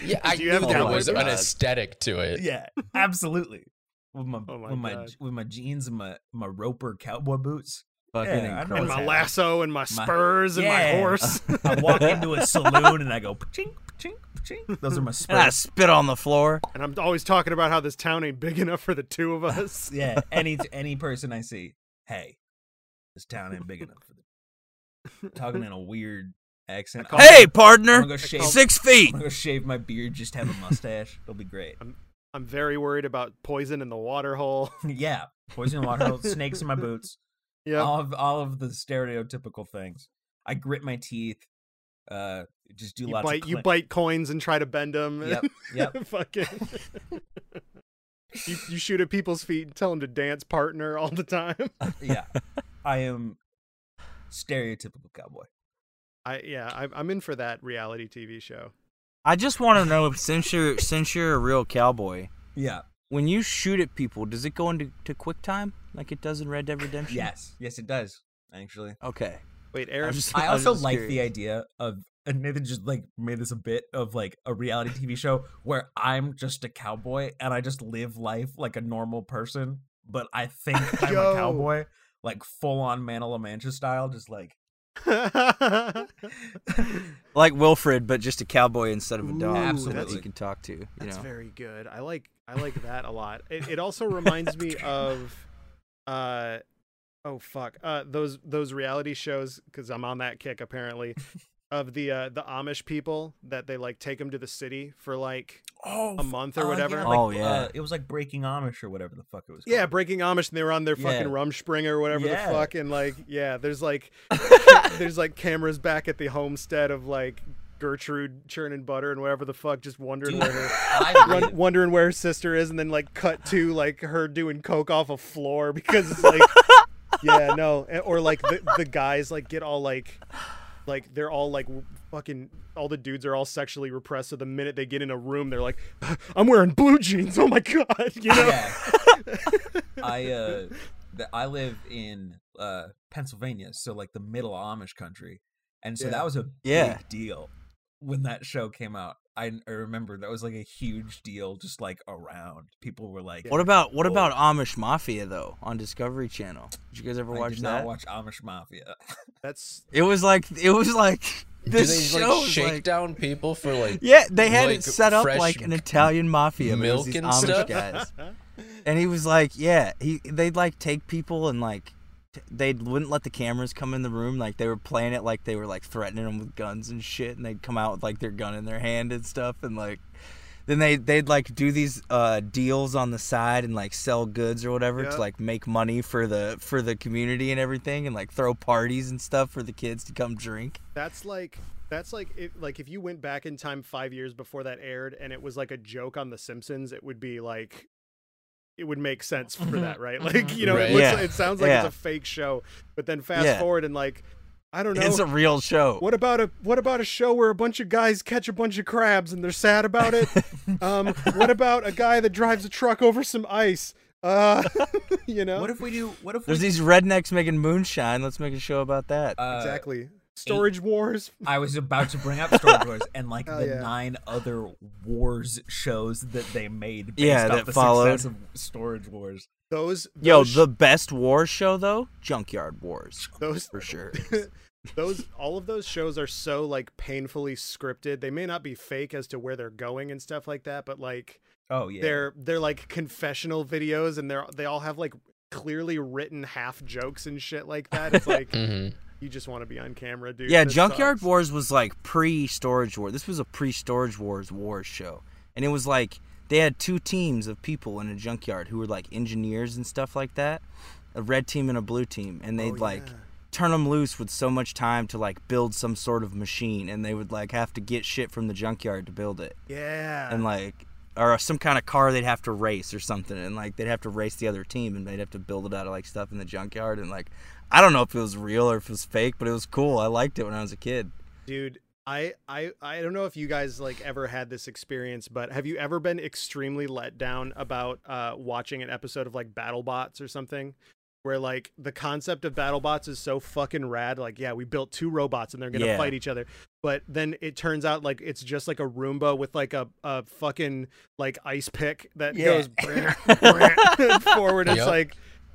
yeah, I Do you knew have there cowboy was an aesthetic to it. yeah, absolutely. With my, Oh my with my with my jeans and my my roper cowboy boots. Fucking Yeah, I and my happening. lasso and my spurs and my horse. I walk into a saloon and I go chink chink chink. Those are my And I spit on the floor. and I'm always talking about how this town ain't big enough for the two of us. Yeah, any any person I see, hey, this town ain't big enough for the talking in a weird accent. Hey, gonna- partner, I'm gonna go shave. six feet. I'm gonna shave my beard, just have a mustache. It'll be great. I'm very worried about poison in the water hole. yeah, poison in the water, hole, snakes in my boots. Yeah. All of all of the stereotypical things. I grit my teeth. Uh, just do You lots bite of you bite coins and try to bend them. Yep, yep. Fucking. you, you shoot at people's feet and tell them to dance partner all the time. Yeah, I am stereotypical cowboy. I yeah, I, I'm in for that reality TV show. I just want to know since you're since you're a real cowboy, Yeah. When you shoot at people, does it go into to quick time like it does in Red Dead Redemption? Yes. Yes, it does. Actually. Okay. Wait, I Aaron. just- I also like curious. the idea of and Nathan just like made this a bit of like a reality TV show where I'm just a cowboy and I just live life like a normal person, but I think I'm a cowboy, like full on Man of La Mancha style, just like like Wilfred, but just a cowboy instead of a dog. Ooh, that Absolutely. you can talk to. You That's know. very good. I like I like that a lot. It, it also reminds me of uh oh fuck. Uh those those reality shows cuz I'm on that kick apparently of the uh the Amish people that they like take them to the city for like oh a month or whatever. like, Oh, yeah. uh, it was like Breaking Amish or whatever the fuck it was. Yeah, breaking Amish and they were on their fucking Yeah. Rumspringa or whatever Yeah. the fuck and like yeah, there's like there's like cameras back at the homestead of like Gertrude churning butter and whatever the fuck just wondering Dude, where her run, wondering where her sister is, and then like cut to like her doing coke off a floor because it's like, yeah, no, or like the the guys like get all like, like they're all like fucking all the dudes are all sexually repressed. So the minute they get in a room, they're like, I'm wearing blue jeans. Oh my god, you know? Yeah. I uh the, I live in uh Pennsylvania, so like the middle Amish country. And so Yeah. that was a Yeah. big deal. when that show came out. I, I remember that was like a huge deal, just like around. People were like, What about what Whoa. about Amish Mafia though on Discovery Channel? Did you guys ever I watch did that? not watch Amish Mafia. That's It was like it was like Do this they show like was shake like- down people for like Yeah, they had like, it set up like an Italian mafia, but milk and Amish stuff? guys. And he was like, yeah, he they'd like take people and like t- they wouldn't let the cameras come in the room. Like they were playing it like they were like threatening them with guns and shit, and they'd come out with like their gun in their hand and stuff, and like then they they'd like do these uh deals on the side and like sell goods or whatever Yeah. to like make money for the for the community and everything, and like throw parties and stuff for the kids to come drink. That's like that's like if, like if you went back in time five years before that aired and it was like a joke on The Simpsons, it would be like it would make sense for that, right? Like you know, Right. it, looks, Yeah. it sounds like Yeah. it's a fake show, but then fast Yeah. forward and like I don't know. It's a real show. what about a what about a show where a bunch of guys catch a bunch of crabs and they're sad about it? um, what about a guy that drives a truck over some ice? Uh, you know, what if we do? What if There's we? these rednecks making moonshine. Let's make a show about that. uh, exactly storage wars. I was about to bring up Storage Wars and like Hell the yeah. nine other wars shows that they made based Yeah, off that the followed. success of Storage Wars. Those, Yo, sh- the best war show though, Junkyard Wars those for sure. those all of those shows are so like painfully scripted. They may not be fake as to where they're going and stuff like that, but like Oh yeah, they're they're like confessional videos and they're they all have like clearly written half jokes and shit like that. It's like mhm. You just want to be on camera, dude. yeah, Junkyard sucks. Wars was like pre-Storage War. This was a pre-Storage Wars wars show, and it was like they had two teams of people in a junkyard who were like engineers and stuff like that, a red team and a blue team, and they'd Oh, like yeah. turn them loose with so much time to like build some sort of machine, and they would like have to get shit from the junkyard to build it. Yeah. and like or some kind of car they'd have to race or something and like they'd have to race the other team and they'd have to build it out of like stuff in the junkyard and like I don't know if it was real or if it was fake, but it was cool. I liked it when I was a kid. dude I, I i don't know if you guys like ever had this experience but have you ever been extremely let down about uh watching an episode of like battlebots or something where like the concept of battlebots is so fucking rad like yeah we built two robots and they're gonna Yeah. fight each other but then it turns out like it's just like a roomba with like a, a fucking like ice pick that Yeah. goes forward it's like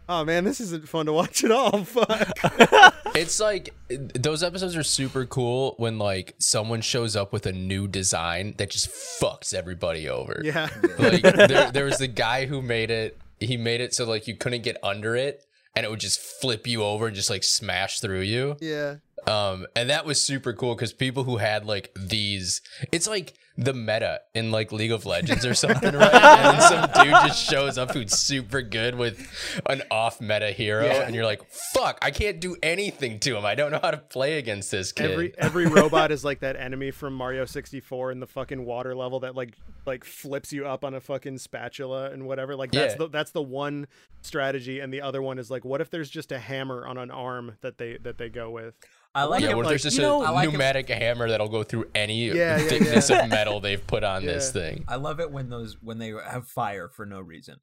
oh man this isn't fun to watch at all fuck It's like those episodes are super cool when like someone shows up with a new design that just fucks everybody over. yeah Like there, there was the guy who made it. He made it so like you couldn't get under it, and it would just flip you over and just like smash through you. yeah Um, and that was super cool because people who had like these, it's like the meta in like League of Legends or something, right? And then some dude just shows up who's super good with an off meta hero, Yeah. and you're like, fuck, I can't do anything to him. I don't know how to play against this kid. Every every robot is like that enemy from Mario 64 in the fucking water level that like like flips you up on a fucking spatula and whatever. Like that's Yeah. the that's the one strategy, and the other one is like, what if there's just a hammer on an arm that they that they go with? I like yeah, it. where like, there's just you know, a I like it- pneumatic hammer that'll go through any Yeah, yeah, thickness yeah. of metal they've put on this thing. I love it when those when they have fire for no reason.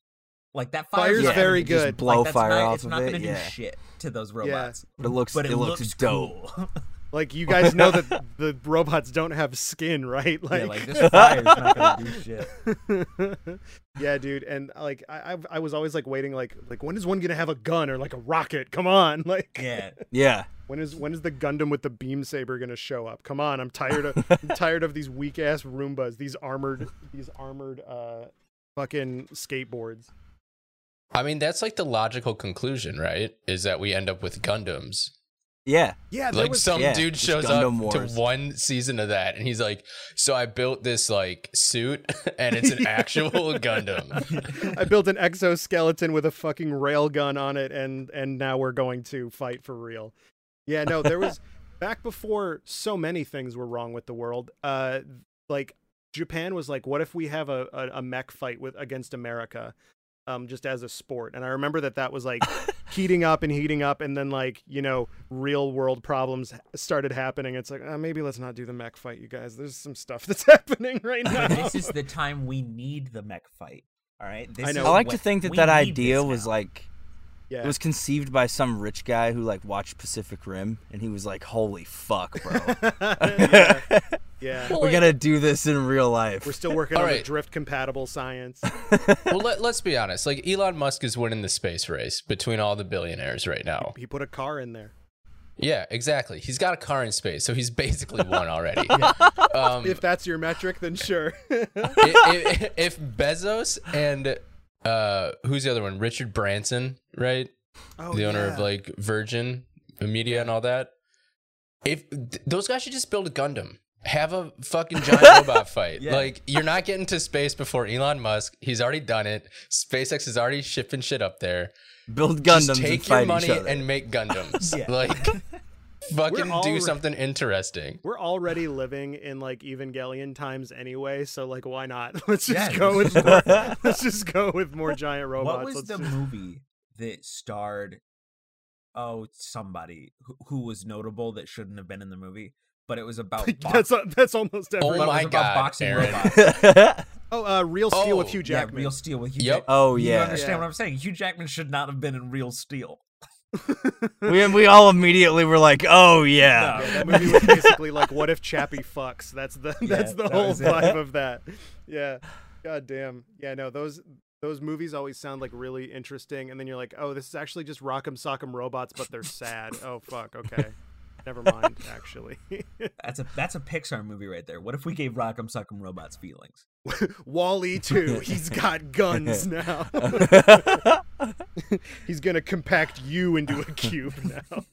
Like that Fire's fire's not very good. like, Blow that's fire not, off It's of not it, gonna do shit to those robots. But it looks But it, it, looks, looks, dope. cool. Like you guys know that the robots don't have skin, right? yeah, like this fire's not gonna do shit. yeah, dude, and like I I've, I was always like waiting, like like when is one gonna have a gun or like a rocket? Come on, like Yeah. Yeah. When is when is the Gundam with the beam saber gonna show up? Come on, I'm tired of I'm tired of these weak ass Roombas, these armored these armored uh fucking skateboards. I mean, that's like the logical conclusion, right? Is that we end up with Gundams. Yeah. Yeah, there like was some yeah, dude shows up Wars. to one season of that and he's like so i built this like suit and it's an actual gundam I built an exoskeleton with a fucking railgun on it and and now we're going to fight for real. Yeah, no, there was back before so many things were wrong with the world. Uh like Japan was like what if we have a a, a mech fight with against America? Um, just as a sport, and I remember that that was like heating up and heating up, and then like you know, real world problems started happening. It's like uh, maybe let's not do the mech fight, you guys. There's some stuff that's happening right now. this is the time we need the mech fight. All right. This I know. is I like to think that that idea was now. like yeah. it was conceived by some rich guy who like watched Pacific Rim and he was like, "Holy fuck, bro." Yeah. Yeah. Well, we like- gotta do this in real life. We're still working All on the drift compatible science. well, let, let's be honest. Like Elon Musk is winning the space race between all the billionaires right now. He put a car in there. Yeah, exactly. He's got a car in space, so he's basically won already. Um, If that's your metric, then sure. i- i- if Bezos and uh, who's the other one? Richard Branson, right? oh, the owner of like Virgin Media and all that. If th- those guys should just build a Gundam, have a fucking giant robot fight. Yeah. Like you're not getting to space before Elon Musk. He's already done it. SpaceX is already shipping shit up there. Build Gundams just and take fight your money and make Gundams. Yeah. Like fucking We're do something interesting. We're already living in like Evangelion times anyway, so like why not? Let's just Yeah, go let's with more, let's just go with more giant robots. What was Let's the just- movie that starred oh somebody who, who was notable that shouldn't have been in the movie, but it was about box- that's that's almost every. Oh but it my was about God, boxing Aaron. robots. Oh, uh, Real Steel with Oh, Hugh yeah, Jackman. Real Steel with Hugh. Yep. Jack- oh You yeah. understand Yeah. what I'm saying? Hugh Jackman should not have been in Real Steel. we we all immediately were like, oh yeah. No. That movie was basically like, "What if Chappie fucks?" That's the that's the that whole was vibe of that. Yeah, god damn. Yeah, no, those those movies always sound like really interesting, and then you're like, "Oh, this is actually just Rock'em Sock'em robots, but they're sad." oh fuck, okay, never mind. Actually, That's a that's a Pixar movie right there. What if we gave Rock'em Sock'em Robots feelings? WALL-E too. He's got guns now. He's gonna compact you into a cube now.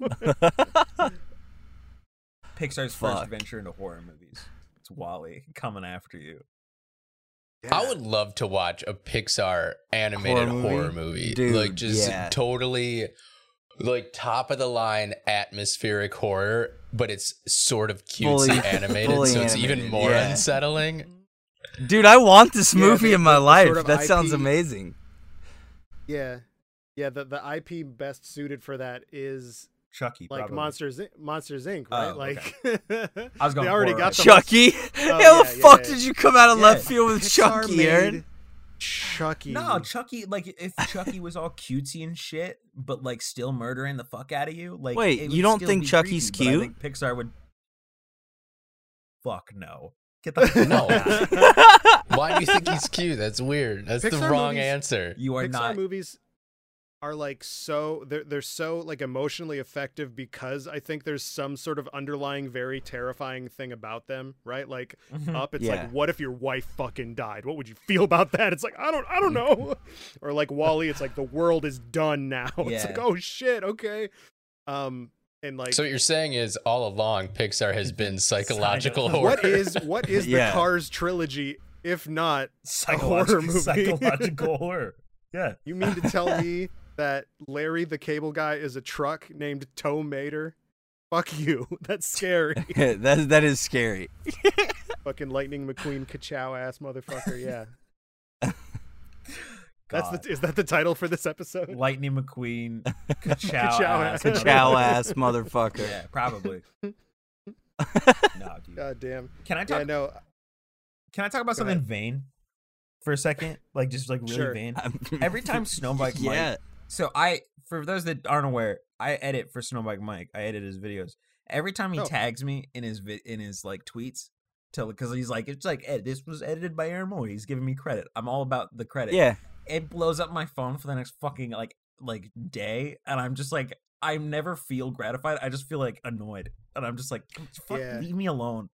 Pixar's Fuck. first venture into horror movies. It's WALL-E coming after you. I would love to watch a Pixar animated Horror horror movie? movie. Dude, like just yeah. totally like top of the line atmospheric horror, but it's sort of cutesy Fully- animated, fully so it's even more yeah. unsettling. Dude, I want this Yeah, movie the- in my the- the life. sort of that sounds amazing. Yeah, yeah. The the IP best suited for that is Chucky, like probably. Monsters Inc- Monsters Inc. Oh, right? Oh, like I was going they already horror. got the Chucky? Oh, How yeah, the yeah, fuck yeah. did you come out of Yeah, left field with Pixar Chucky, made Aaron? Chucky. No, Chucky. Like if Chucky was all cutesy and shit, but like still murdering the fuck out of you. Like, Wait, you don't think Chucky's creepy, but I cute? think Pixar would. Fuck no. Get the fuck No. Why do you think he's cute? That's weird. That's the wrong movies- answer. You are Pixar not. movies are like so they're they're so like emotionally effective because I think there's some sort of underlying very terrifying thing about them, right? Like Mhm. up it's Yeah. like what if your wife fucking died? What would you feel about that? It's like I don't I don't know. or like WALL-E it's like the world is done now. It's like oh shit, okay. Um and like So what you're saying is all along Pixar has been psychological horror. what is what is the Cars trilogy if not Psychological, horror movie. psychological horror. Yeah. You mean to tell me that Larry the cable guy is a truck named Tow Mater? Fuck you. That's scary. that that is scary. Fucking Lightning McQueen Kachow ass motherfucker. Yeah. That's the is that the title for this episode? Lightning McQueen, Kachow, Kachow ass, ass. Chow ass motherfucker. Yeah, probably. no, dude. God damn. Can I talk? Yeah, no. Can I talk about Go something ahead. vain for a second? Like just like really Sure. vain. Every time Snowbike Mike- yeah, So I, for those that aren't aware, I edit for Snowbike Mike. I edit his videos. Every time he Oh. tags me in his vi- in his like tweets, to because he's like it's like Ed, this was edited by Aaron Moore. He's giving me credit. I'm all about the credit. yeah. It blows up my phone for the next fucking like like day, and I'm just like I never feel gratified. I just feel like annoyed, and I'm just like, fuck, Yeah. leave me alone.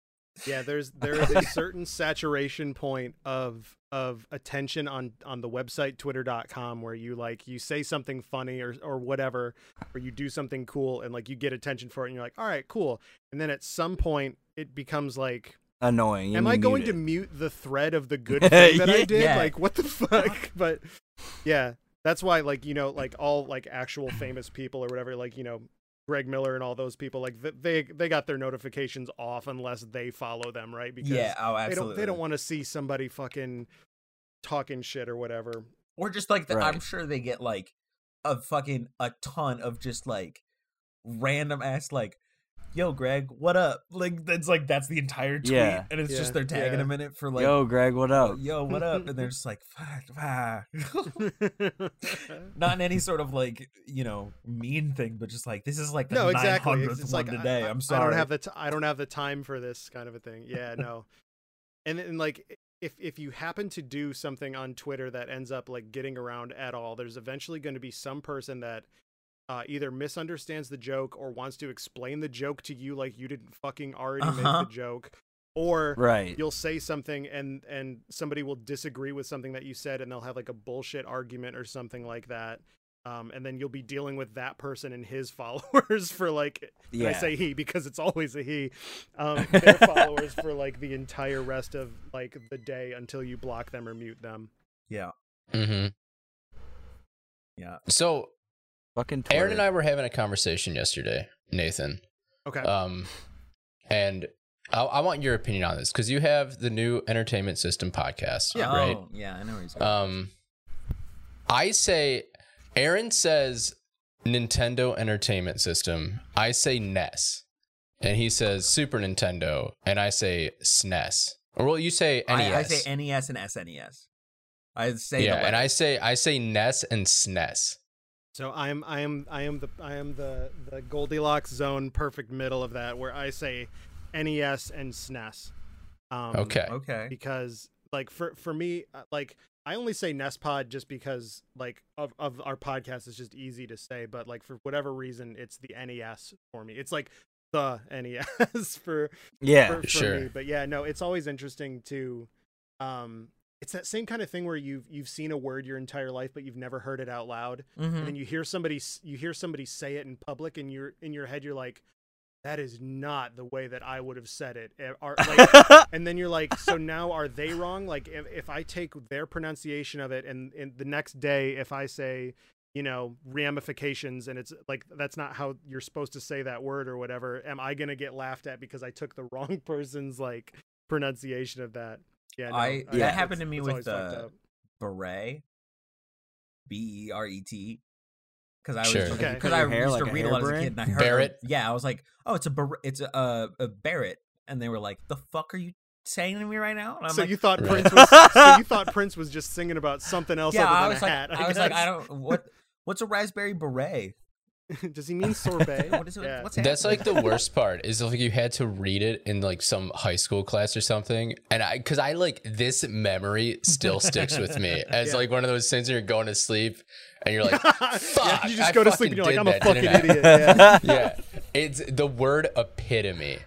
Yeah, there's there is a certain saturation point of of attention on on the website twitter.com where you like you say something funny or or whatever or you do something cool and like you get attention for it and you're like, "All right, cool." And then at some point it becomes like Annoying. Am I going it. to mute the thread of the good thing that I did? Yeah. Like, what the fuck? But yeah, that's why, like, you know, like all like actual famous people or whatever, like you know, Greg Miller and all those people, like they they got their notifications off unless they follow them, right? Because yeah, oh, they absolutely. don't they don't want to see somebody fucking talking shit or whatever. or just like the, Right. I'm sure they get like a fucking a ton of just like random ass like "Yo, Greg, what up?" Like that's like that's the entire tweet, Yeah. and it's Yeah, just they're tagging yeah. him in it for like, Yo, Greg, what up? yo, what up? And they're just like, fuck, ah. not in any sort of like you know mean thing, but just like this is like the no, exactly. hundredth It's, it's one like today. I, I, am I sorry. don't have the t- I don't have the time for this kind of a thing. Yeah, no. and and like if if you happen to do something on Twitter that ends up like getting around at all, there's eventually going to be some person that uh, either misunderstands the joke or wants to explain the joke to you like you didn't fucking already Uh-huh. make the joke, or Right. you'll say something and and somebody will disagree with something that you said and they'll have like a bullshit argument or something like that um, and then you'll be dealing with that person and his followers for like and i say he because it's always a he um, their followers for like the entire rest of like the day until you block them or mute them yeah, mm-hmm. yeah. So Fucking Aaron and I were having a conversation yesterday, Nathan. okay Um, and I, I want your opinion on this because you have the new entertainment system podcast, Yeah. right? Oh, yeah, I know where he's going. Um, I say, Aaron says Nintendo Entertainment System. I say NES, and he says Super Nintendo, and I say SNES. Or well, you say NES. I, I say NES and SNES. I say yeah, and I say I say NES and SNES. So i'm i am i am the i am the the goldilocks zone perfect middle of that where i say nes and snes um, Okay. okay. because like for for me uh, like I only say Nespod just because like of of our podcast is just easy to say but like for whatever reason it's the NES for me. It's like the NES for Yeah. for, for Sure. me. But yeah, no, it's always interesting to um it's that same kind of thing where you've you've seen a word your entire life but you've never heard it out loud Mhm. and then you hear somebody you hear somebody say it in public and you're in your head you're like that is not the way that I would have said it. Eh, Are, like, and then you're like, so now are they wrong? Like, if, if I take their pronunciation of it, and, and the next day, if I say, you know, ramifications, and it's like that's not how you're supposed to say that word or whatever, am I gonna get laughed at because I took the wrong person's like pronunciation of that? Yeah, no, I- that it's- happened to me with, always fucked uh, beret. B E R E T. Because I was Sure. Okay. because I hair used like to a read a hair lot as a brand? kid, and I heard Barrett? Yeah, I was like, oh, it's a bar- it's a, uh, a Barrett, and they were like, the fuck are you saying to me right now? And I'm so like, you thought Right. Prince was so you thought Prince was just singing about something else yeah, other than I was a like, hat. I was like, I guess. don't what. What's a raspberry beret? Does he mean sorbet? What is it? Yeah. What's That's like the worst part is like you had to read it in like some high school class or something, and I because I like this memory still sticks with me as Yeah. like one of those things where you're going to sleep and you're like, fuck, yeah, you just I go to sleep and fucking you're like, did I'm a that, fucking idiot. Yeah. yeah, it's the word epitome.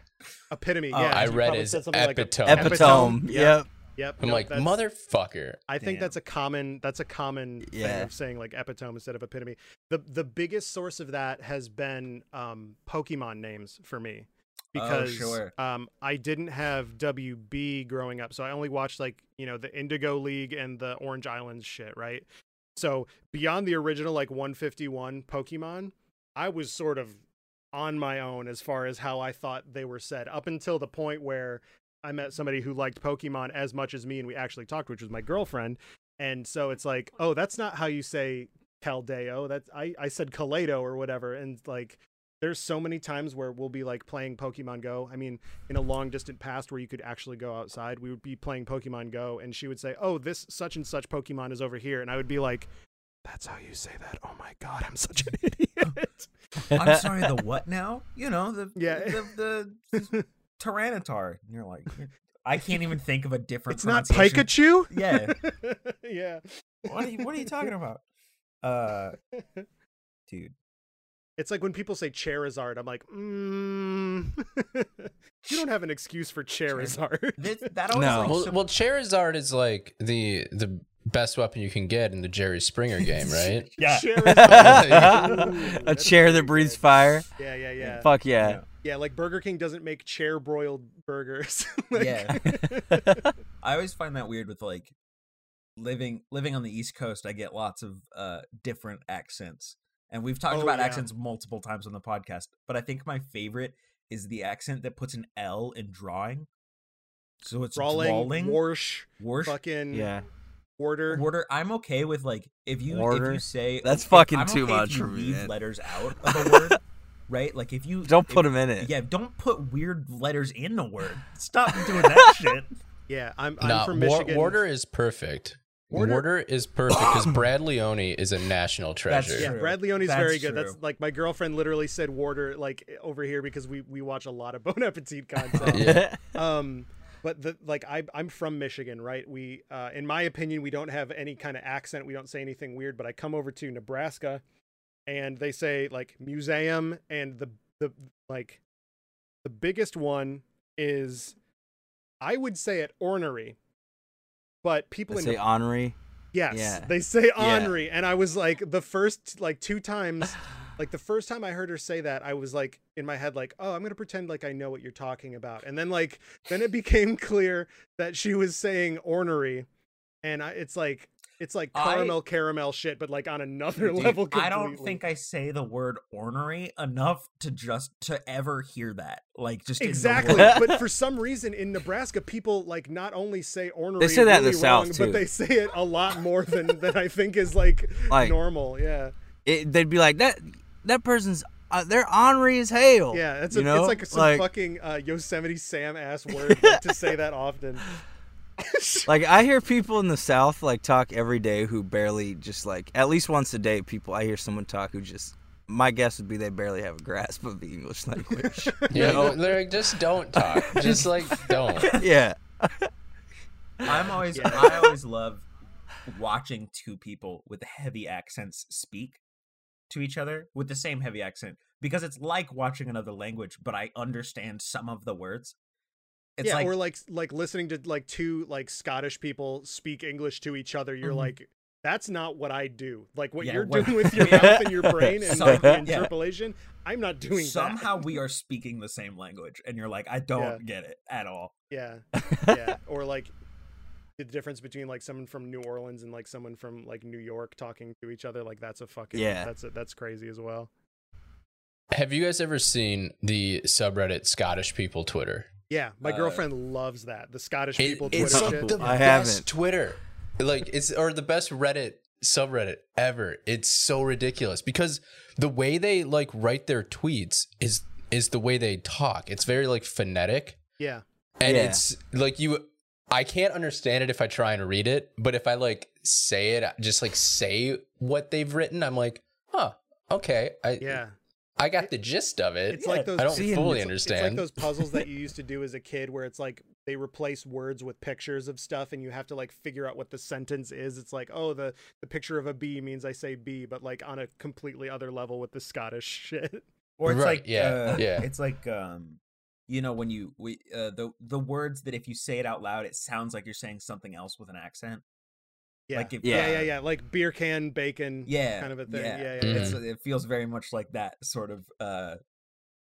Epitome. Yeah, I read probably as said something like epitome. Epitome. Yeah. Yep. Yep. I'm no, like, motherfucker. I think Damn. that's a common that's a common thing of saying like epitome instead of epitome. The the biggest source of that has been um Pokemon names for me. Because sure. um I didn't have WB growing up, so I only watched like, you know, the Indigo League and the Orange Islands shit, right? So beyond the original like 151 Pokemon, I was sort of on my own as far as how I thought they were said up until the point where I met somebody who liked Pokemon as much as me and we actually talked, which was my girlfriend. And so it's like, oh, that's not how you say Caldeo. That's I, I said Kaleido or whatever. And like there's so many times where we'll be like playing Pokemon Go. I mean, in a long distant past where you could actually go outside, we would be playing Pokemon Go and she would say, Oh, this such and such Pokemon is over here. And I would be like, That's how you say that. Oh my god, I'm such an idiot. I'm sorry, the what now? You know, the Yeah. the the, the Tyranitar. And you're like, I can't even think of a different. it's not. Pikachu? Yeah. yeah. What are you What are you talking about? Uh, dude. It's like when people say Charizard, I'm like, mm, you don't have an excuse for Charizard. This, that always No. like, Well, so- well, Charizard is like the the best weapon you can get in the Jerry Springer game, right? yeah. Charizard. Ooh, a chair that breathes fire. Yeah, yeah, yeah. Fuck yeah. Yeah. Yeah, like Burger King doesn't make chair broiled burgers. Like- Yeah. I always find that weird with like living living on the East Coast. I get lots of uh different accents, and we've talked Oh, about yeah. accents multiple times on the podcast. But I think my favorite is the accent that puts an L in drawing. So it's Brawling, drawling, Warsh, Warsh, fucking Yeah. Warder. Warder. I'm okay with like if you if you say That's fucking I'm too okay if much you for me, Leave letters out of a word. Right? Like if you Don't if- put them in it. Yeah, don't put weird letters in the word. Stop doing that shit. Yeah, I'm, I'm Nah, from War- Michigan. Warder is perfect. Warder- Warder, is perfect because Brad Leone is a national That's treasure. Yeah, True. Brad Leone's That's very good. That's like my girlfriend literally said Warder like over here because we we watch a lot of Bon Appetit content. Yeah. um but the like I I'm from Michigan, right? We uh in my opinion we don't have any kind of accent. We don't say anything weird, but I come over to Nebraska and they say like museum and the the like the biggest one is I would say it ornery. But people in say honorary. Yes, Yeah. they say Yeah. And I was like the first like two times, like the first time I heard her say that, I was like in my head like, oh, I'm gonna pretend like I know what you're talking about, and then like then it became clear that she was saying ornery, and I, it's like it's like I- caramel caramel shit, but like on another Dude, level. I don't think I say the word ornery enough to just to ever hear that. Like just Exactly, but for some reason in Nebraska, people like not only say ornery, they say that in the really South, too. but they say it a lot more than than I think is like, Like- normal. Yeah. It, they'd be like that. That person's uh, they're ornery as hell. Yeah, it's, you a, it's like some Like- fucking uh, Yosemite Sam ass word like, to say that often. Like I hear people in the South like talk every day who barely just like at least once a day. People I hear someone talk who just my guess would be they barely have a grasp of the English language. Yeah, no, they're like, just don't talk. Just like don't. yeah. I'm always Yeah. I always love watching two people with heavy accents speak to each other with the same heavy accent because it's like watching another language, but I understand some of the words. It's yeah, like or like like listening to like two like Scottish people speak English to each other. You're Mhm. like, that's not what I do. Like what Yeah, you're what- doing with your mouth and your brain and Some- like, the yeah. interpolation. I'm not doing somehow we are speaking the same language, and you're like, I don't Yeah. get it at all. Yeah, yeah. Or like the difference between like someone from New Orleans and like someone from like New York talking to each other. Like that's a fucking Yeah. That's a, that's crazy as well. Have you guys ever seen the subreddit Scottish people Twitter? Yeah, my Uh, girlfriend loves that. The Scottish It- people Twitter it's Twitter shit. the I best haven't. Twitter. Like it's or the best Reddit subreddit ever. It's so ridiculous because the way they like write their tweets is is the way they talk. It's very like phonetic yeah. and Yeah. it's like you I can't understand it if I try and read it, but if I like say it, just like say what they've written, I'm like, huh, okay, I Yeah. I got the gist of it. It's like those. I don't See, fully it's- It's understand. like those puzzles that you used to do as a kid, where it's like they replace words with pictures of stuff, and you have to like figure out what the sentence is. It's like, oh, the the picture of a bee means I say bee, but like on a completely other level with the Scottish shit. Or it's Right, like yeah, uh, yeah. It's like um you know when you we uh, the the words that if you say it out loud it sounds like you're saying something else with an accent. Yeah, Like if, yeah, uh, yeah, yeah, like beer can bacon. Yeah. kind of a thing. Yeah. Yeah, yeah. Mhm. It's it feels very much like that sort of uh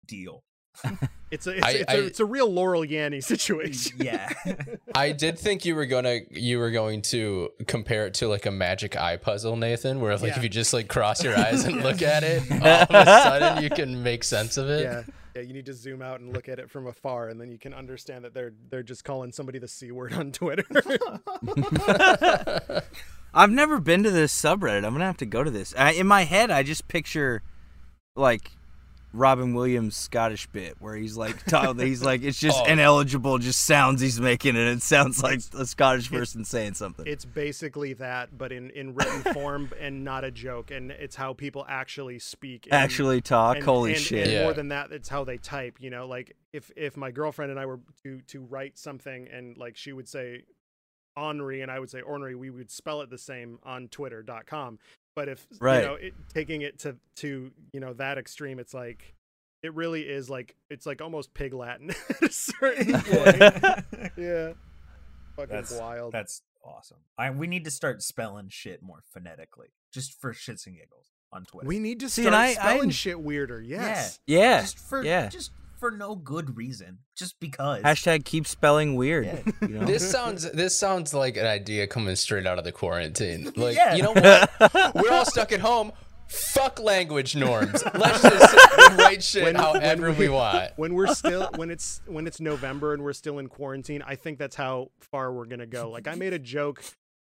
deal. It's a it's, I- it's, I- a it's a real Laurel Yanny situation. Yeah. I did think you were gonna you were going to compare it to like a magic eye puzzle, Nathan, where like Yeah. if you just like cross your eyes and look at it, all of a sudden you can make sense of it. yeah. Yeah, you need to zoom out and look at it from afar, and then you can understand that they're they're just calling somebody the c word on Twitter. I've never been to this subreddit. I'm gonna have to go to this. I, in my head, I just picture like Robin Williams' Scottish bit where he's like, he's like, it's just Oh. ineligible, just sounds he's making, and it sounds like a Scottish person saying something. it's basically that, but in in written form and not a joke, and it's how people actually speak. and- Actually, talk. and- Holy and- shit! And Yeah. more than that, it's how they type. You know, like if if my girlfriend and I were to to write something, and like she would say Henri and I would say ornery, we would spell it the same on Twitter.com. But if Right. you know, it, taking it to to you know that extreme, it's like it really is like it's like almost pig Latin at a certain point. yeah, fucking That's wild. That's awesome. I we need to start spelling shit more phonetically, just for shits and giggles on Twitter. we need to See, start and I- spelling I- shit weirder. Yes. yeah. just for yeah. just for no good reason, just because. Hashtag keep spelling weird. Yeah. You know? This sounds this sounds like an idea coming straight out of the quarantine. Like Yeah. you know what? We're all stuck at home. Fuck language norms. Let's just write shit When- however when we we- want. when we're still when it's when it's November and we're still in quarantine, I think that's how far we're gonna go. Like I made a joke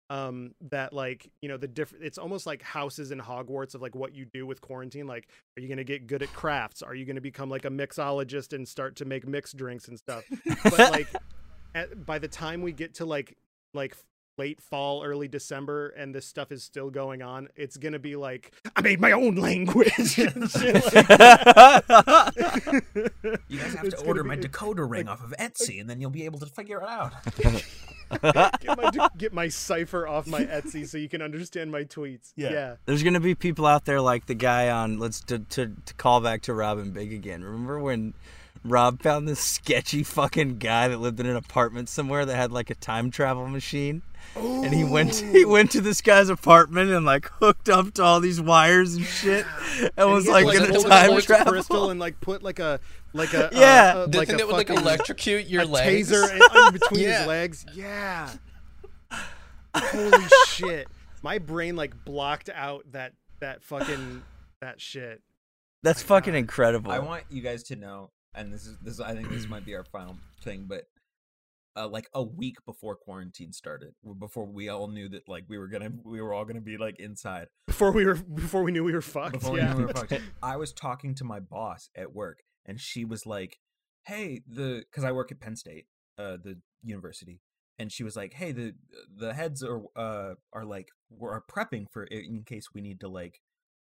um that like you know the different it's almost like houses in hogwarts of like what you do with quarantine like are you going to get good at crafts are you going to become like a mixologist and start to make mixed drinks and stuff but like at, by the time we get to like like late fall early december and this stuff is still going on it's going to be like i made my own language and shit like that. You guys have It's to order be- my decoder ring off of Etsy, and then you'll be able to figure it out. get my get my cipher off my Etsy so you can understand my tweets. Yeah. Yeah. There's gonna be people out there like the guy on. Let's to to, to call back to Rob and Big again. Remember when Rob found this sketchy fucking guy that lived in an apartment somewhere that had like a time travel machine, and he went he went to this guy's apartment and like hooked up to all these wires and shit, and, was he like had to in a time it like crystal travel. and like put like a like a Yeah. uh, uh, The like thing a that would like fucking- electrocute your a legs. taser in, in between Yeah. his legs. Yeah. Holy shit! My brain like blocked out that that fucking that shit. That's my fucking God. incredible. I want you guys to know, and this is this. I think this might be our final thing, but uh, like a week before quarantine started, before we all knew that like we were gonna, we were all gonna be like inside. Before we were before we knew we were fucked. Before yeah. we knew we were fucked. I was talking to my boss at work, and she was like, "Hey, the because I work at Penn State, uh, the university." And she was like, "Hey, the the heads are uh are like we're prepping for in case we need to like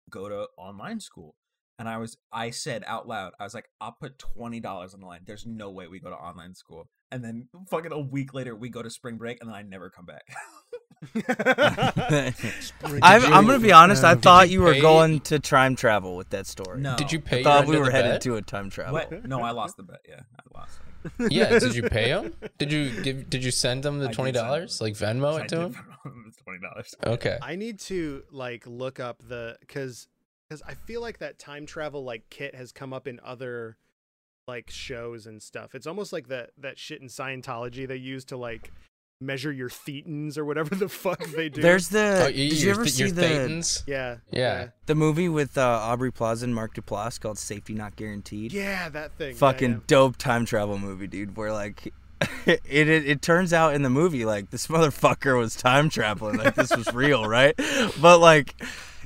go to online school." And I was I said out loud, I was like, "I'll put twenty dollars on the line. There's no way we go to online school." And then fucking a week later, we go to spring break, and then I never come back. I'm, I'm gonna be honest. I thought you you were pay- going to time travel with that story. no, Did you pay I thought we were headed bet? to a time travel. What? No, I lost the bet. Yeah, I lost. Yeah, did you pay him? Did you give? Did you send him the twenty dollars? Like Venmo it to did him? twenty dollars. Okay. I need to like look up the because because I feel like that time travel like kit has come up in other like shows and stuff. It's almost like that that shit in Scientology they use to like measure your thetans or whatever the fuck they do. There's the. Oh, did you ever th- see the Thetans? yeah Yeah. the movie with uh, Aubrey Plaza and Mark Duplass called Safety Not Guaranteed? yeah that thing. Yeah, Fucking yeah. dope time travel movie, dude. Where like. It, it it turns out in the movie like this motherfucker was time traveling like this was real right but like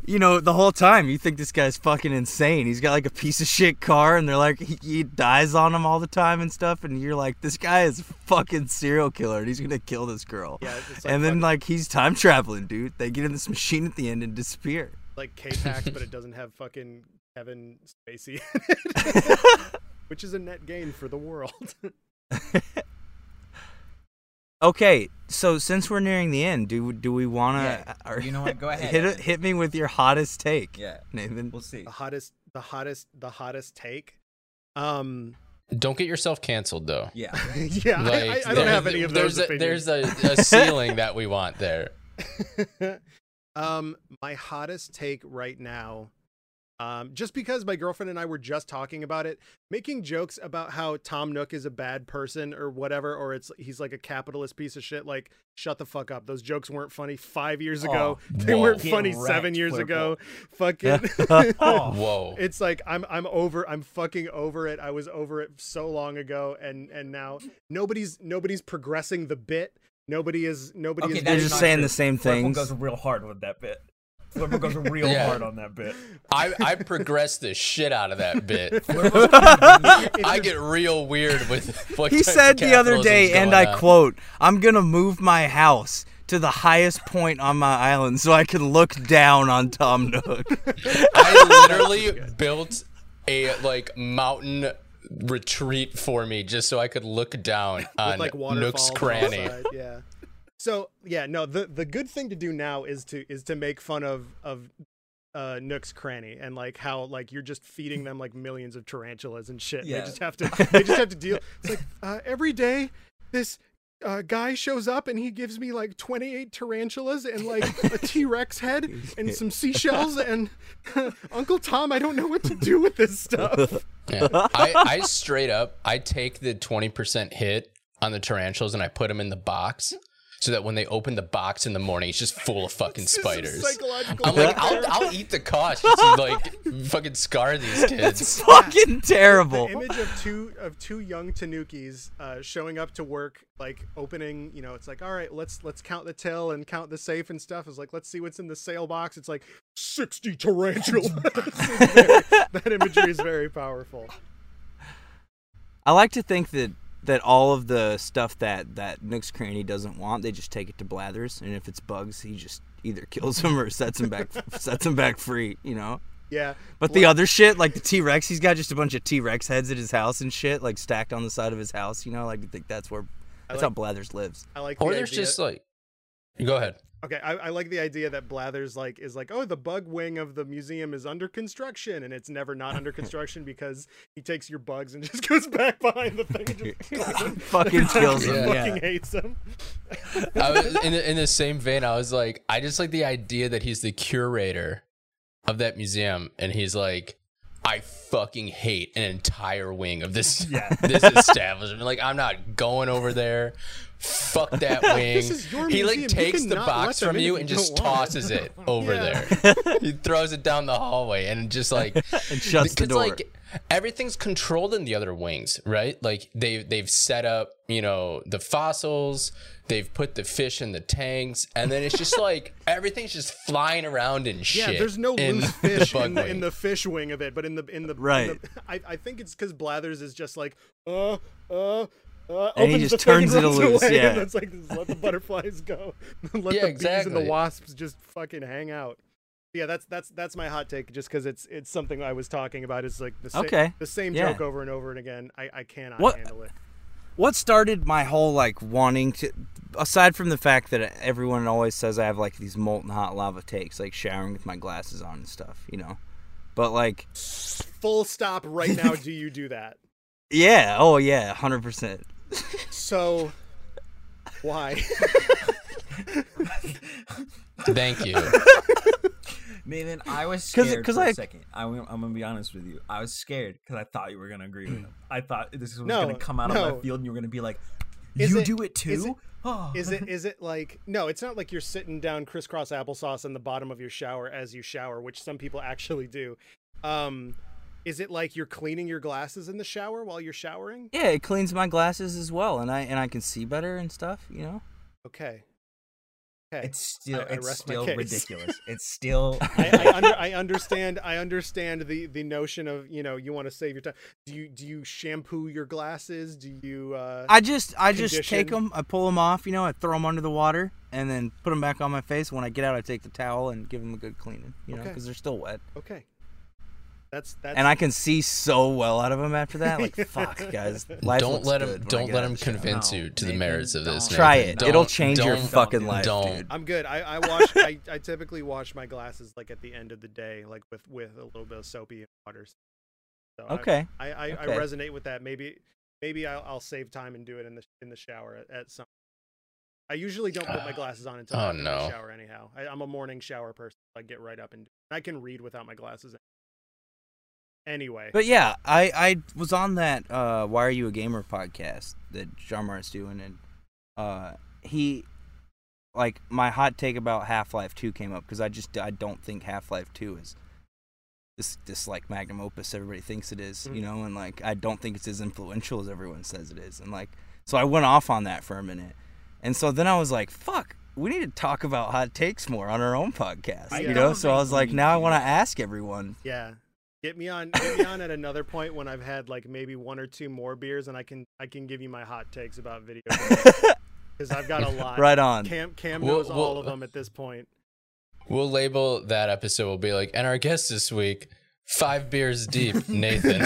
you know the whole time you think this guy's fucking insane. He's got like a piece of shit car and they're like he, he dies on him all the time and stuff and you're like this guy is a fucking serial killer and he's gonna kill this girl. Yeah, like and then fucking- like he's time traveling dude. They get in this machine at the end and disappear. Like K-Pax, but it doesn't have fucking Kevin Spacey, in it, which is a net gain for the world. okay so since we're nearing the end do do we want to? Yeah, to you know what? Go ahead, hit Evan. hit me with your hottest take Yeah, Nathan we'll see. the hottest, the hottest, the hottest take. Um, Don't get yourself canceled though. Yeah, yeah, I- Like, I, I don't have any of those. There's a, there's a, a ceiling that we want there. um, my hottest take right now, um, just because my girlfriend and I were just talking about it, making jokes about how Tom Nook is a bad person or whatever, or it's he's like a capitalist piece of shit. Like, shut the fuck up. Those jokes weren't funny five years ago. Oh, they whoa. weren't funny wrecked, seven years Flipple. ago. Fucking. Oh. Whoa. It's like I'm I'm over I'm fucking over it. I was over it so long ago and and now nobody's nobody's progressing the bit. Nobody is nobody Okay, is they're just saying true. the same thing. things goes real hard with that bit. Flipper goes real Yeah. hard on that bit. I, I progressed the shit out of that bit. I get real weird with what he said the other day and i on. quote i'm gonna move my house to the highest point on my island so i can look down on tom nook I literally built a like mountain retreat for me just so I could look down on with like Nook's cranny. outside, Yeah. So yeah, no. The the good thing to do now is to is to make fun of of uh, Nook's cranny and like how like you're just feeding them like millions of tarantulas and shit. Yeah. They just have to they just have to deal. It's like uh, every day this. Uh, guy shows up and he gives me like 28 tarantulas and like a T-Rex head and some seashells and Uncle Tom, I don't know what to do with this stuff. Yeah. I, I straight up I take the twenty percent hit on the tarantulas and I put them in the box so that when they open the box in the morning, it's just full of fucking It's spiders. I'm like. I'll, I'll eat the cost just to like fucking scar these It's kids. fucking terrible. the image of two of two young tanukis uh, showing up to work like opening you know it's like all right let's let's count the till and count the safe and stuff is like let's see what's in the sale box it's like 60 tarantulas very- that imagery is very powerful I like to think that that all of the stuff that that Nook's Cranny doesn't want, they just take it to Blathers, and if it's bugs, he just either kills them or sets them back sets them back free. You know. yeah But the other shit, like the T Rex, he's got just a bunch of T Rex heads at his house and shit, like stacked on the side of his house. You know, like I think that's where that's how Blathers lives. i like Or the there's idea- just like, go ahead. okay I, I like the idea that blathers like is like oh the bug wing of the museum is under construction and it's never not under construction because he takes your bugs and just goes back behind the thing and just kills. Fucking kills He them. fucking hates them I was, in the, in the same vein, I was like, I just like the idea that he's the curator of that museum, and he's like, I fucking hate an entire wing of this this establishment. Like, I'm not going over there. Fuck that wing. This is your he like museum. You takes the cannot let box them from in you if and just don't want tosses it over Yeah. there. he throws it down the hallway and just like And shuts the because, door. like everything's controlled in the other wings, right? Like they they've set up, you know, the fossils, they've put the fish in the tanks, and then it's just like everything's just flying around and shit. Yeah, there's no in loose the fish bug in the, in the fish wing of it, but in the in the in Right. the- I, I think it's because Blathers is just like uh uh. Uh, And he just turns it loose, away, yeah. and it's like let the butterflies go, let Yeah, the bees and the wasps just fucking hang out. Yeah, that's that's that's my hot take. Just because it's it's something I was talking about. It's like the same Okay, the same yeah. joke over and over and again. I I cannot What- handle it. what started my whole like wanting to aside from the fact that everyone always says I have like these molten hot lava takes, like showering with my glasses on and stuff, you know. But like Full stop right now. do you do that? yeah, oh yeah, 100%. So why? Thank you. Nathan, I was 'Cause- scared 'cause for I- a second. I'm, I'm gonna be honest with you. I was scared because I thought you were gonna agree with him. I thought this was No, gonna come out of no. left field, and you were gonna be like, Is "You it- do it is too." it- Oh. Is it is it like no? It's not like you're sitting down crisscross applesauce in the bottom of your shower as you shower, which some people actually do. Um, is it like you're cleaning your glasses in the shower while you're showering? Yeah, it cleans my glasses as well and I and I can see better and stuff, you know. Okay. Okay. It's still I- I it's rest still ridiculous. It's still I, I, under, I understand. I understand the the notion of you know you want to save your time. Do you do you shampoo your glasses? Do you? Uh, I just I just take them, I pull them off, you know, I throw them under the water and then put them back on my face. When I get out, I take the towel and give them a good cleaning, you know, Okay. because they're still wet. okay. That's that's. And I can see so well out of them after that. Like fuck, guys, life don't let good him don't let out him of the shower. convince No, you to the Nathan, merits of this. don't. Try Nathan. it. Don't- It'll change your don't- fucking don't- life, don't. dude. I'm good. I, I wash. I, I typically wash my glasses like at the end of the day, like with with a little bit of soapy water. So Okay. I I, I, Okay. resonate with that. Maybe maybe I'll, I'll save time and do it in the in the shower at, at some. I usually don't put my ah. glasses on until Oh, after no. shower. Anyhow, I, I'm a morning shower person. I get right up and I can read without my glasses. Anyway, But yeah, I I was on that uh Why Are You a Gamer podcast that John Martin's doing and uh he like my hot take about Half-Life 2 came up cuz I just I don't think Half-Life 2 is this this like magnum opus everybody thinks it is, you Mhm. know, and like I don't think it's as influential as everyone says it is. And like so I went off on that for a minute. And so then I was like, fuck, we need to talk about hot takes more on our own podcast, I you know? So I was like, now I want to ask everyone. yeah. Get me on. Get me on at another point when I've had like maybe one or two more beers, and I can I can give you my hot takes about video because I've got a lot. right on. Cam Cam Well- knows all of them at this point. We'll label that episode. We'll be like, and our guest this week, five beers deep, Nathan.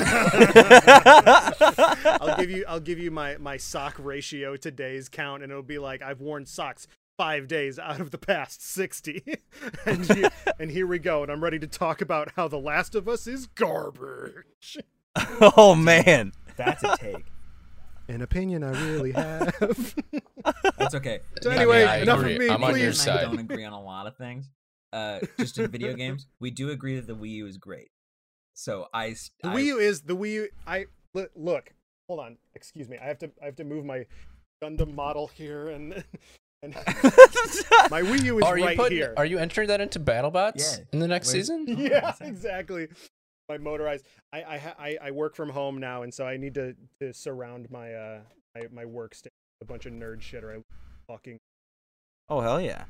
I'll give you I'll give you my my sock ratio today's count, and it'll be like I've worn socks five days out of the past sixty, and you, and here we go, and I'm ready to talk about how The Last of Us is garbage. oh man. that's a take. An opinion I really have. That's okay. So I mean, anyway, I enough agree. of me. I'm on your please. Nathan and I side. don't agree on a lot of things. Uh, just in video games, we do agree that the Wii U is great. So I, The I- Wii U is the Wii U. I look. Hold on. Excuse me. I have to. I have to move my Gundam model here and And my Wii U is are you right putting? here. Are you entering that into BattleBots Yeah. in the next Where's- season? yeah, exactly. My motorized. I I, I I work from home now, and so I need to, to surround my uh my, my workstation with a bunch of nerd shit, or I fucking Oh hell yeah.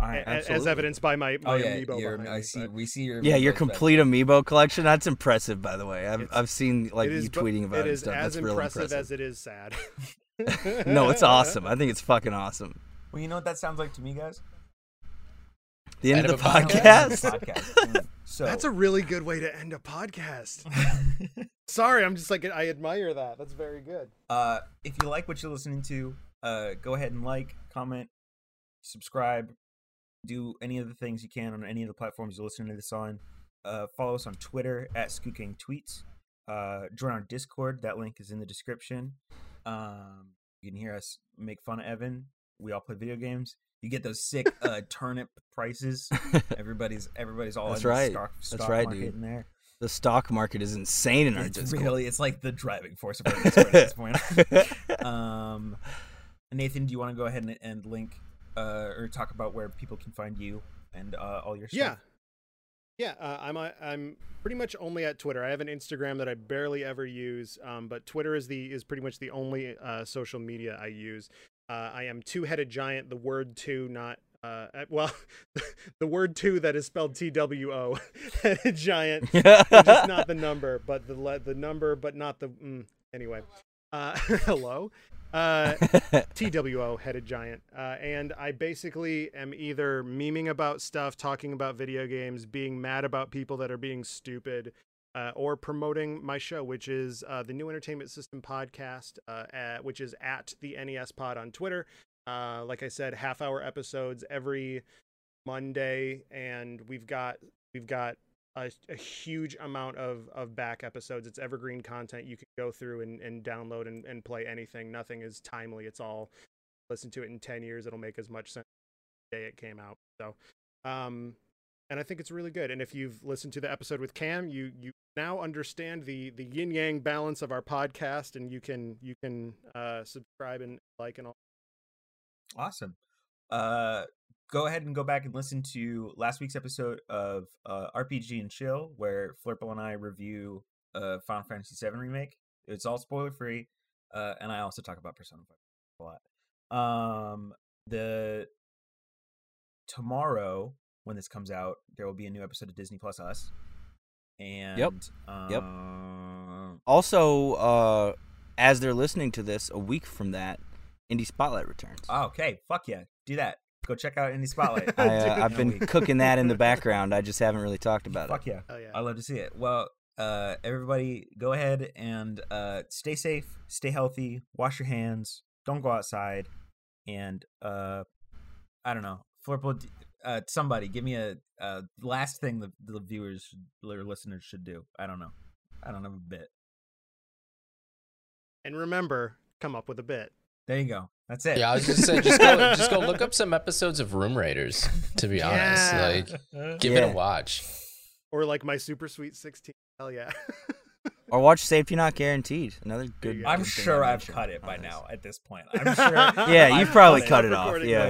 All right, a- a- as evidenced by my, my Oh yeah, amiibo your- behind I see. but We see your. Yeah, your amiibos back complete amiibo collection. That's impressive, by the way. I've It's- I've seen like you bo- tweeting about it it, and stuff. as That's real impressive, impressive. as it is sad. no, it's awesome. I think it's fucking awesome. Well, you know what that sounds like to me, guys? The end End of the of podcast. podcast. So That's a really good way to end a podcast. Sorry, I'm just like I admire that. That's very good. uh, if you like what you're listening to, uh, go ahead and like, comment, subscribe, do any of the things you can on any of the platforms you're listening to this on. Uh, follow us on Twitter at Skooking Tweets. Uh, join our Discord. That link is in the description. Um, you can hear us make fun of Evan. We all play video games. You get those sick uh, turnip prices. Everybody's everybody's all That's right. stock, That's right, dude. in there. the stock market is insane in our It's Discord. really it's like the driving force of our Discord at this point. um, Nathan, do you want to go ahead and, and link uh, or talk about where people can find you and uh, all your stuff? Yeah. Yeah, uh, I'm uh, I'm pretty much only at Twitter. I have an Instagram that I barely ever use, um, but Twitter is the is pretty much the only uh, social media I use. Uh, I am two headed giant. The word two, not uh, uh, well, the word two that is spelled T W O, giant. just not the number, but the le- the number, but not the. Mm, anyway, uh, hello, uh, TWO headed giant, uh, and I basically am either memeing about stuff, talking about video games, being mad about people that are being stupid, uh, or promoting my show, which is uh, the New Entertainment System podcast, uh, at, which is at the NES Pod on Twitter. Like I said, half hour episodes every Monday, and we've got we've got a, a huge amount of of back episodes. It's evergreen content. You can go through and, and download and, and play anything. Nothing is timely. It's all listen to it in ten years. It'll make as much sense the day it came out. So, um, and I think it's really good. And if you've listened to the episode with Cam, you you now understand the the yin yang balance of our podcast, and you can you can uh, subscribe and like and all. Awesome. Uh, go ahead and go back and listen to last week's episode of uh, RPG and Chill, where Flurple and I review uh, Final Fantasy VII Remake. It's all spoiler free, uh, and I also talk about Persona 5 a lot. Um, the tomorrow when this comes out, there will be a new episode of Disney Plus Us. And Yep. Um, also, uh, as they're listening to this, a week from that, Indie Spotlight returns. oh, okay, fuck yeah, do that. Go check out Indie Spotlight. I, uh, I've In been cooking that in the background. I just haven't really talked about Fuck it. yeah. Oh yeah. I love to see it. Well, uh, everybody, go ahead and uh, stay safe, stay healthy, wash your hands, don't go outside, and uh, I don't know, Flurple, d- uh, somebody give me a uh, last thing the, the viewers should, or listeners should do. I don't know. I don't have a bit. And remember, come up with a bit. There you go. That's it. Yeah, I was just saying, just go, just go look up some episodes of Room Raiders. To be honest, Yeah. like uh-huh. give it a watch. Or like my super sweet sixteen. Hell yeah. Or watch Safety Not Guaranteed. Another good. you. I'm good sure I I've cut it by this. now at this point. I'm sure. Yeah, you've probably cut cut it it off. recording Yeah.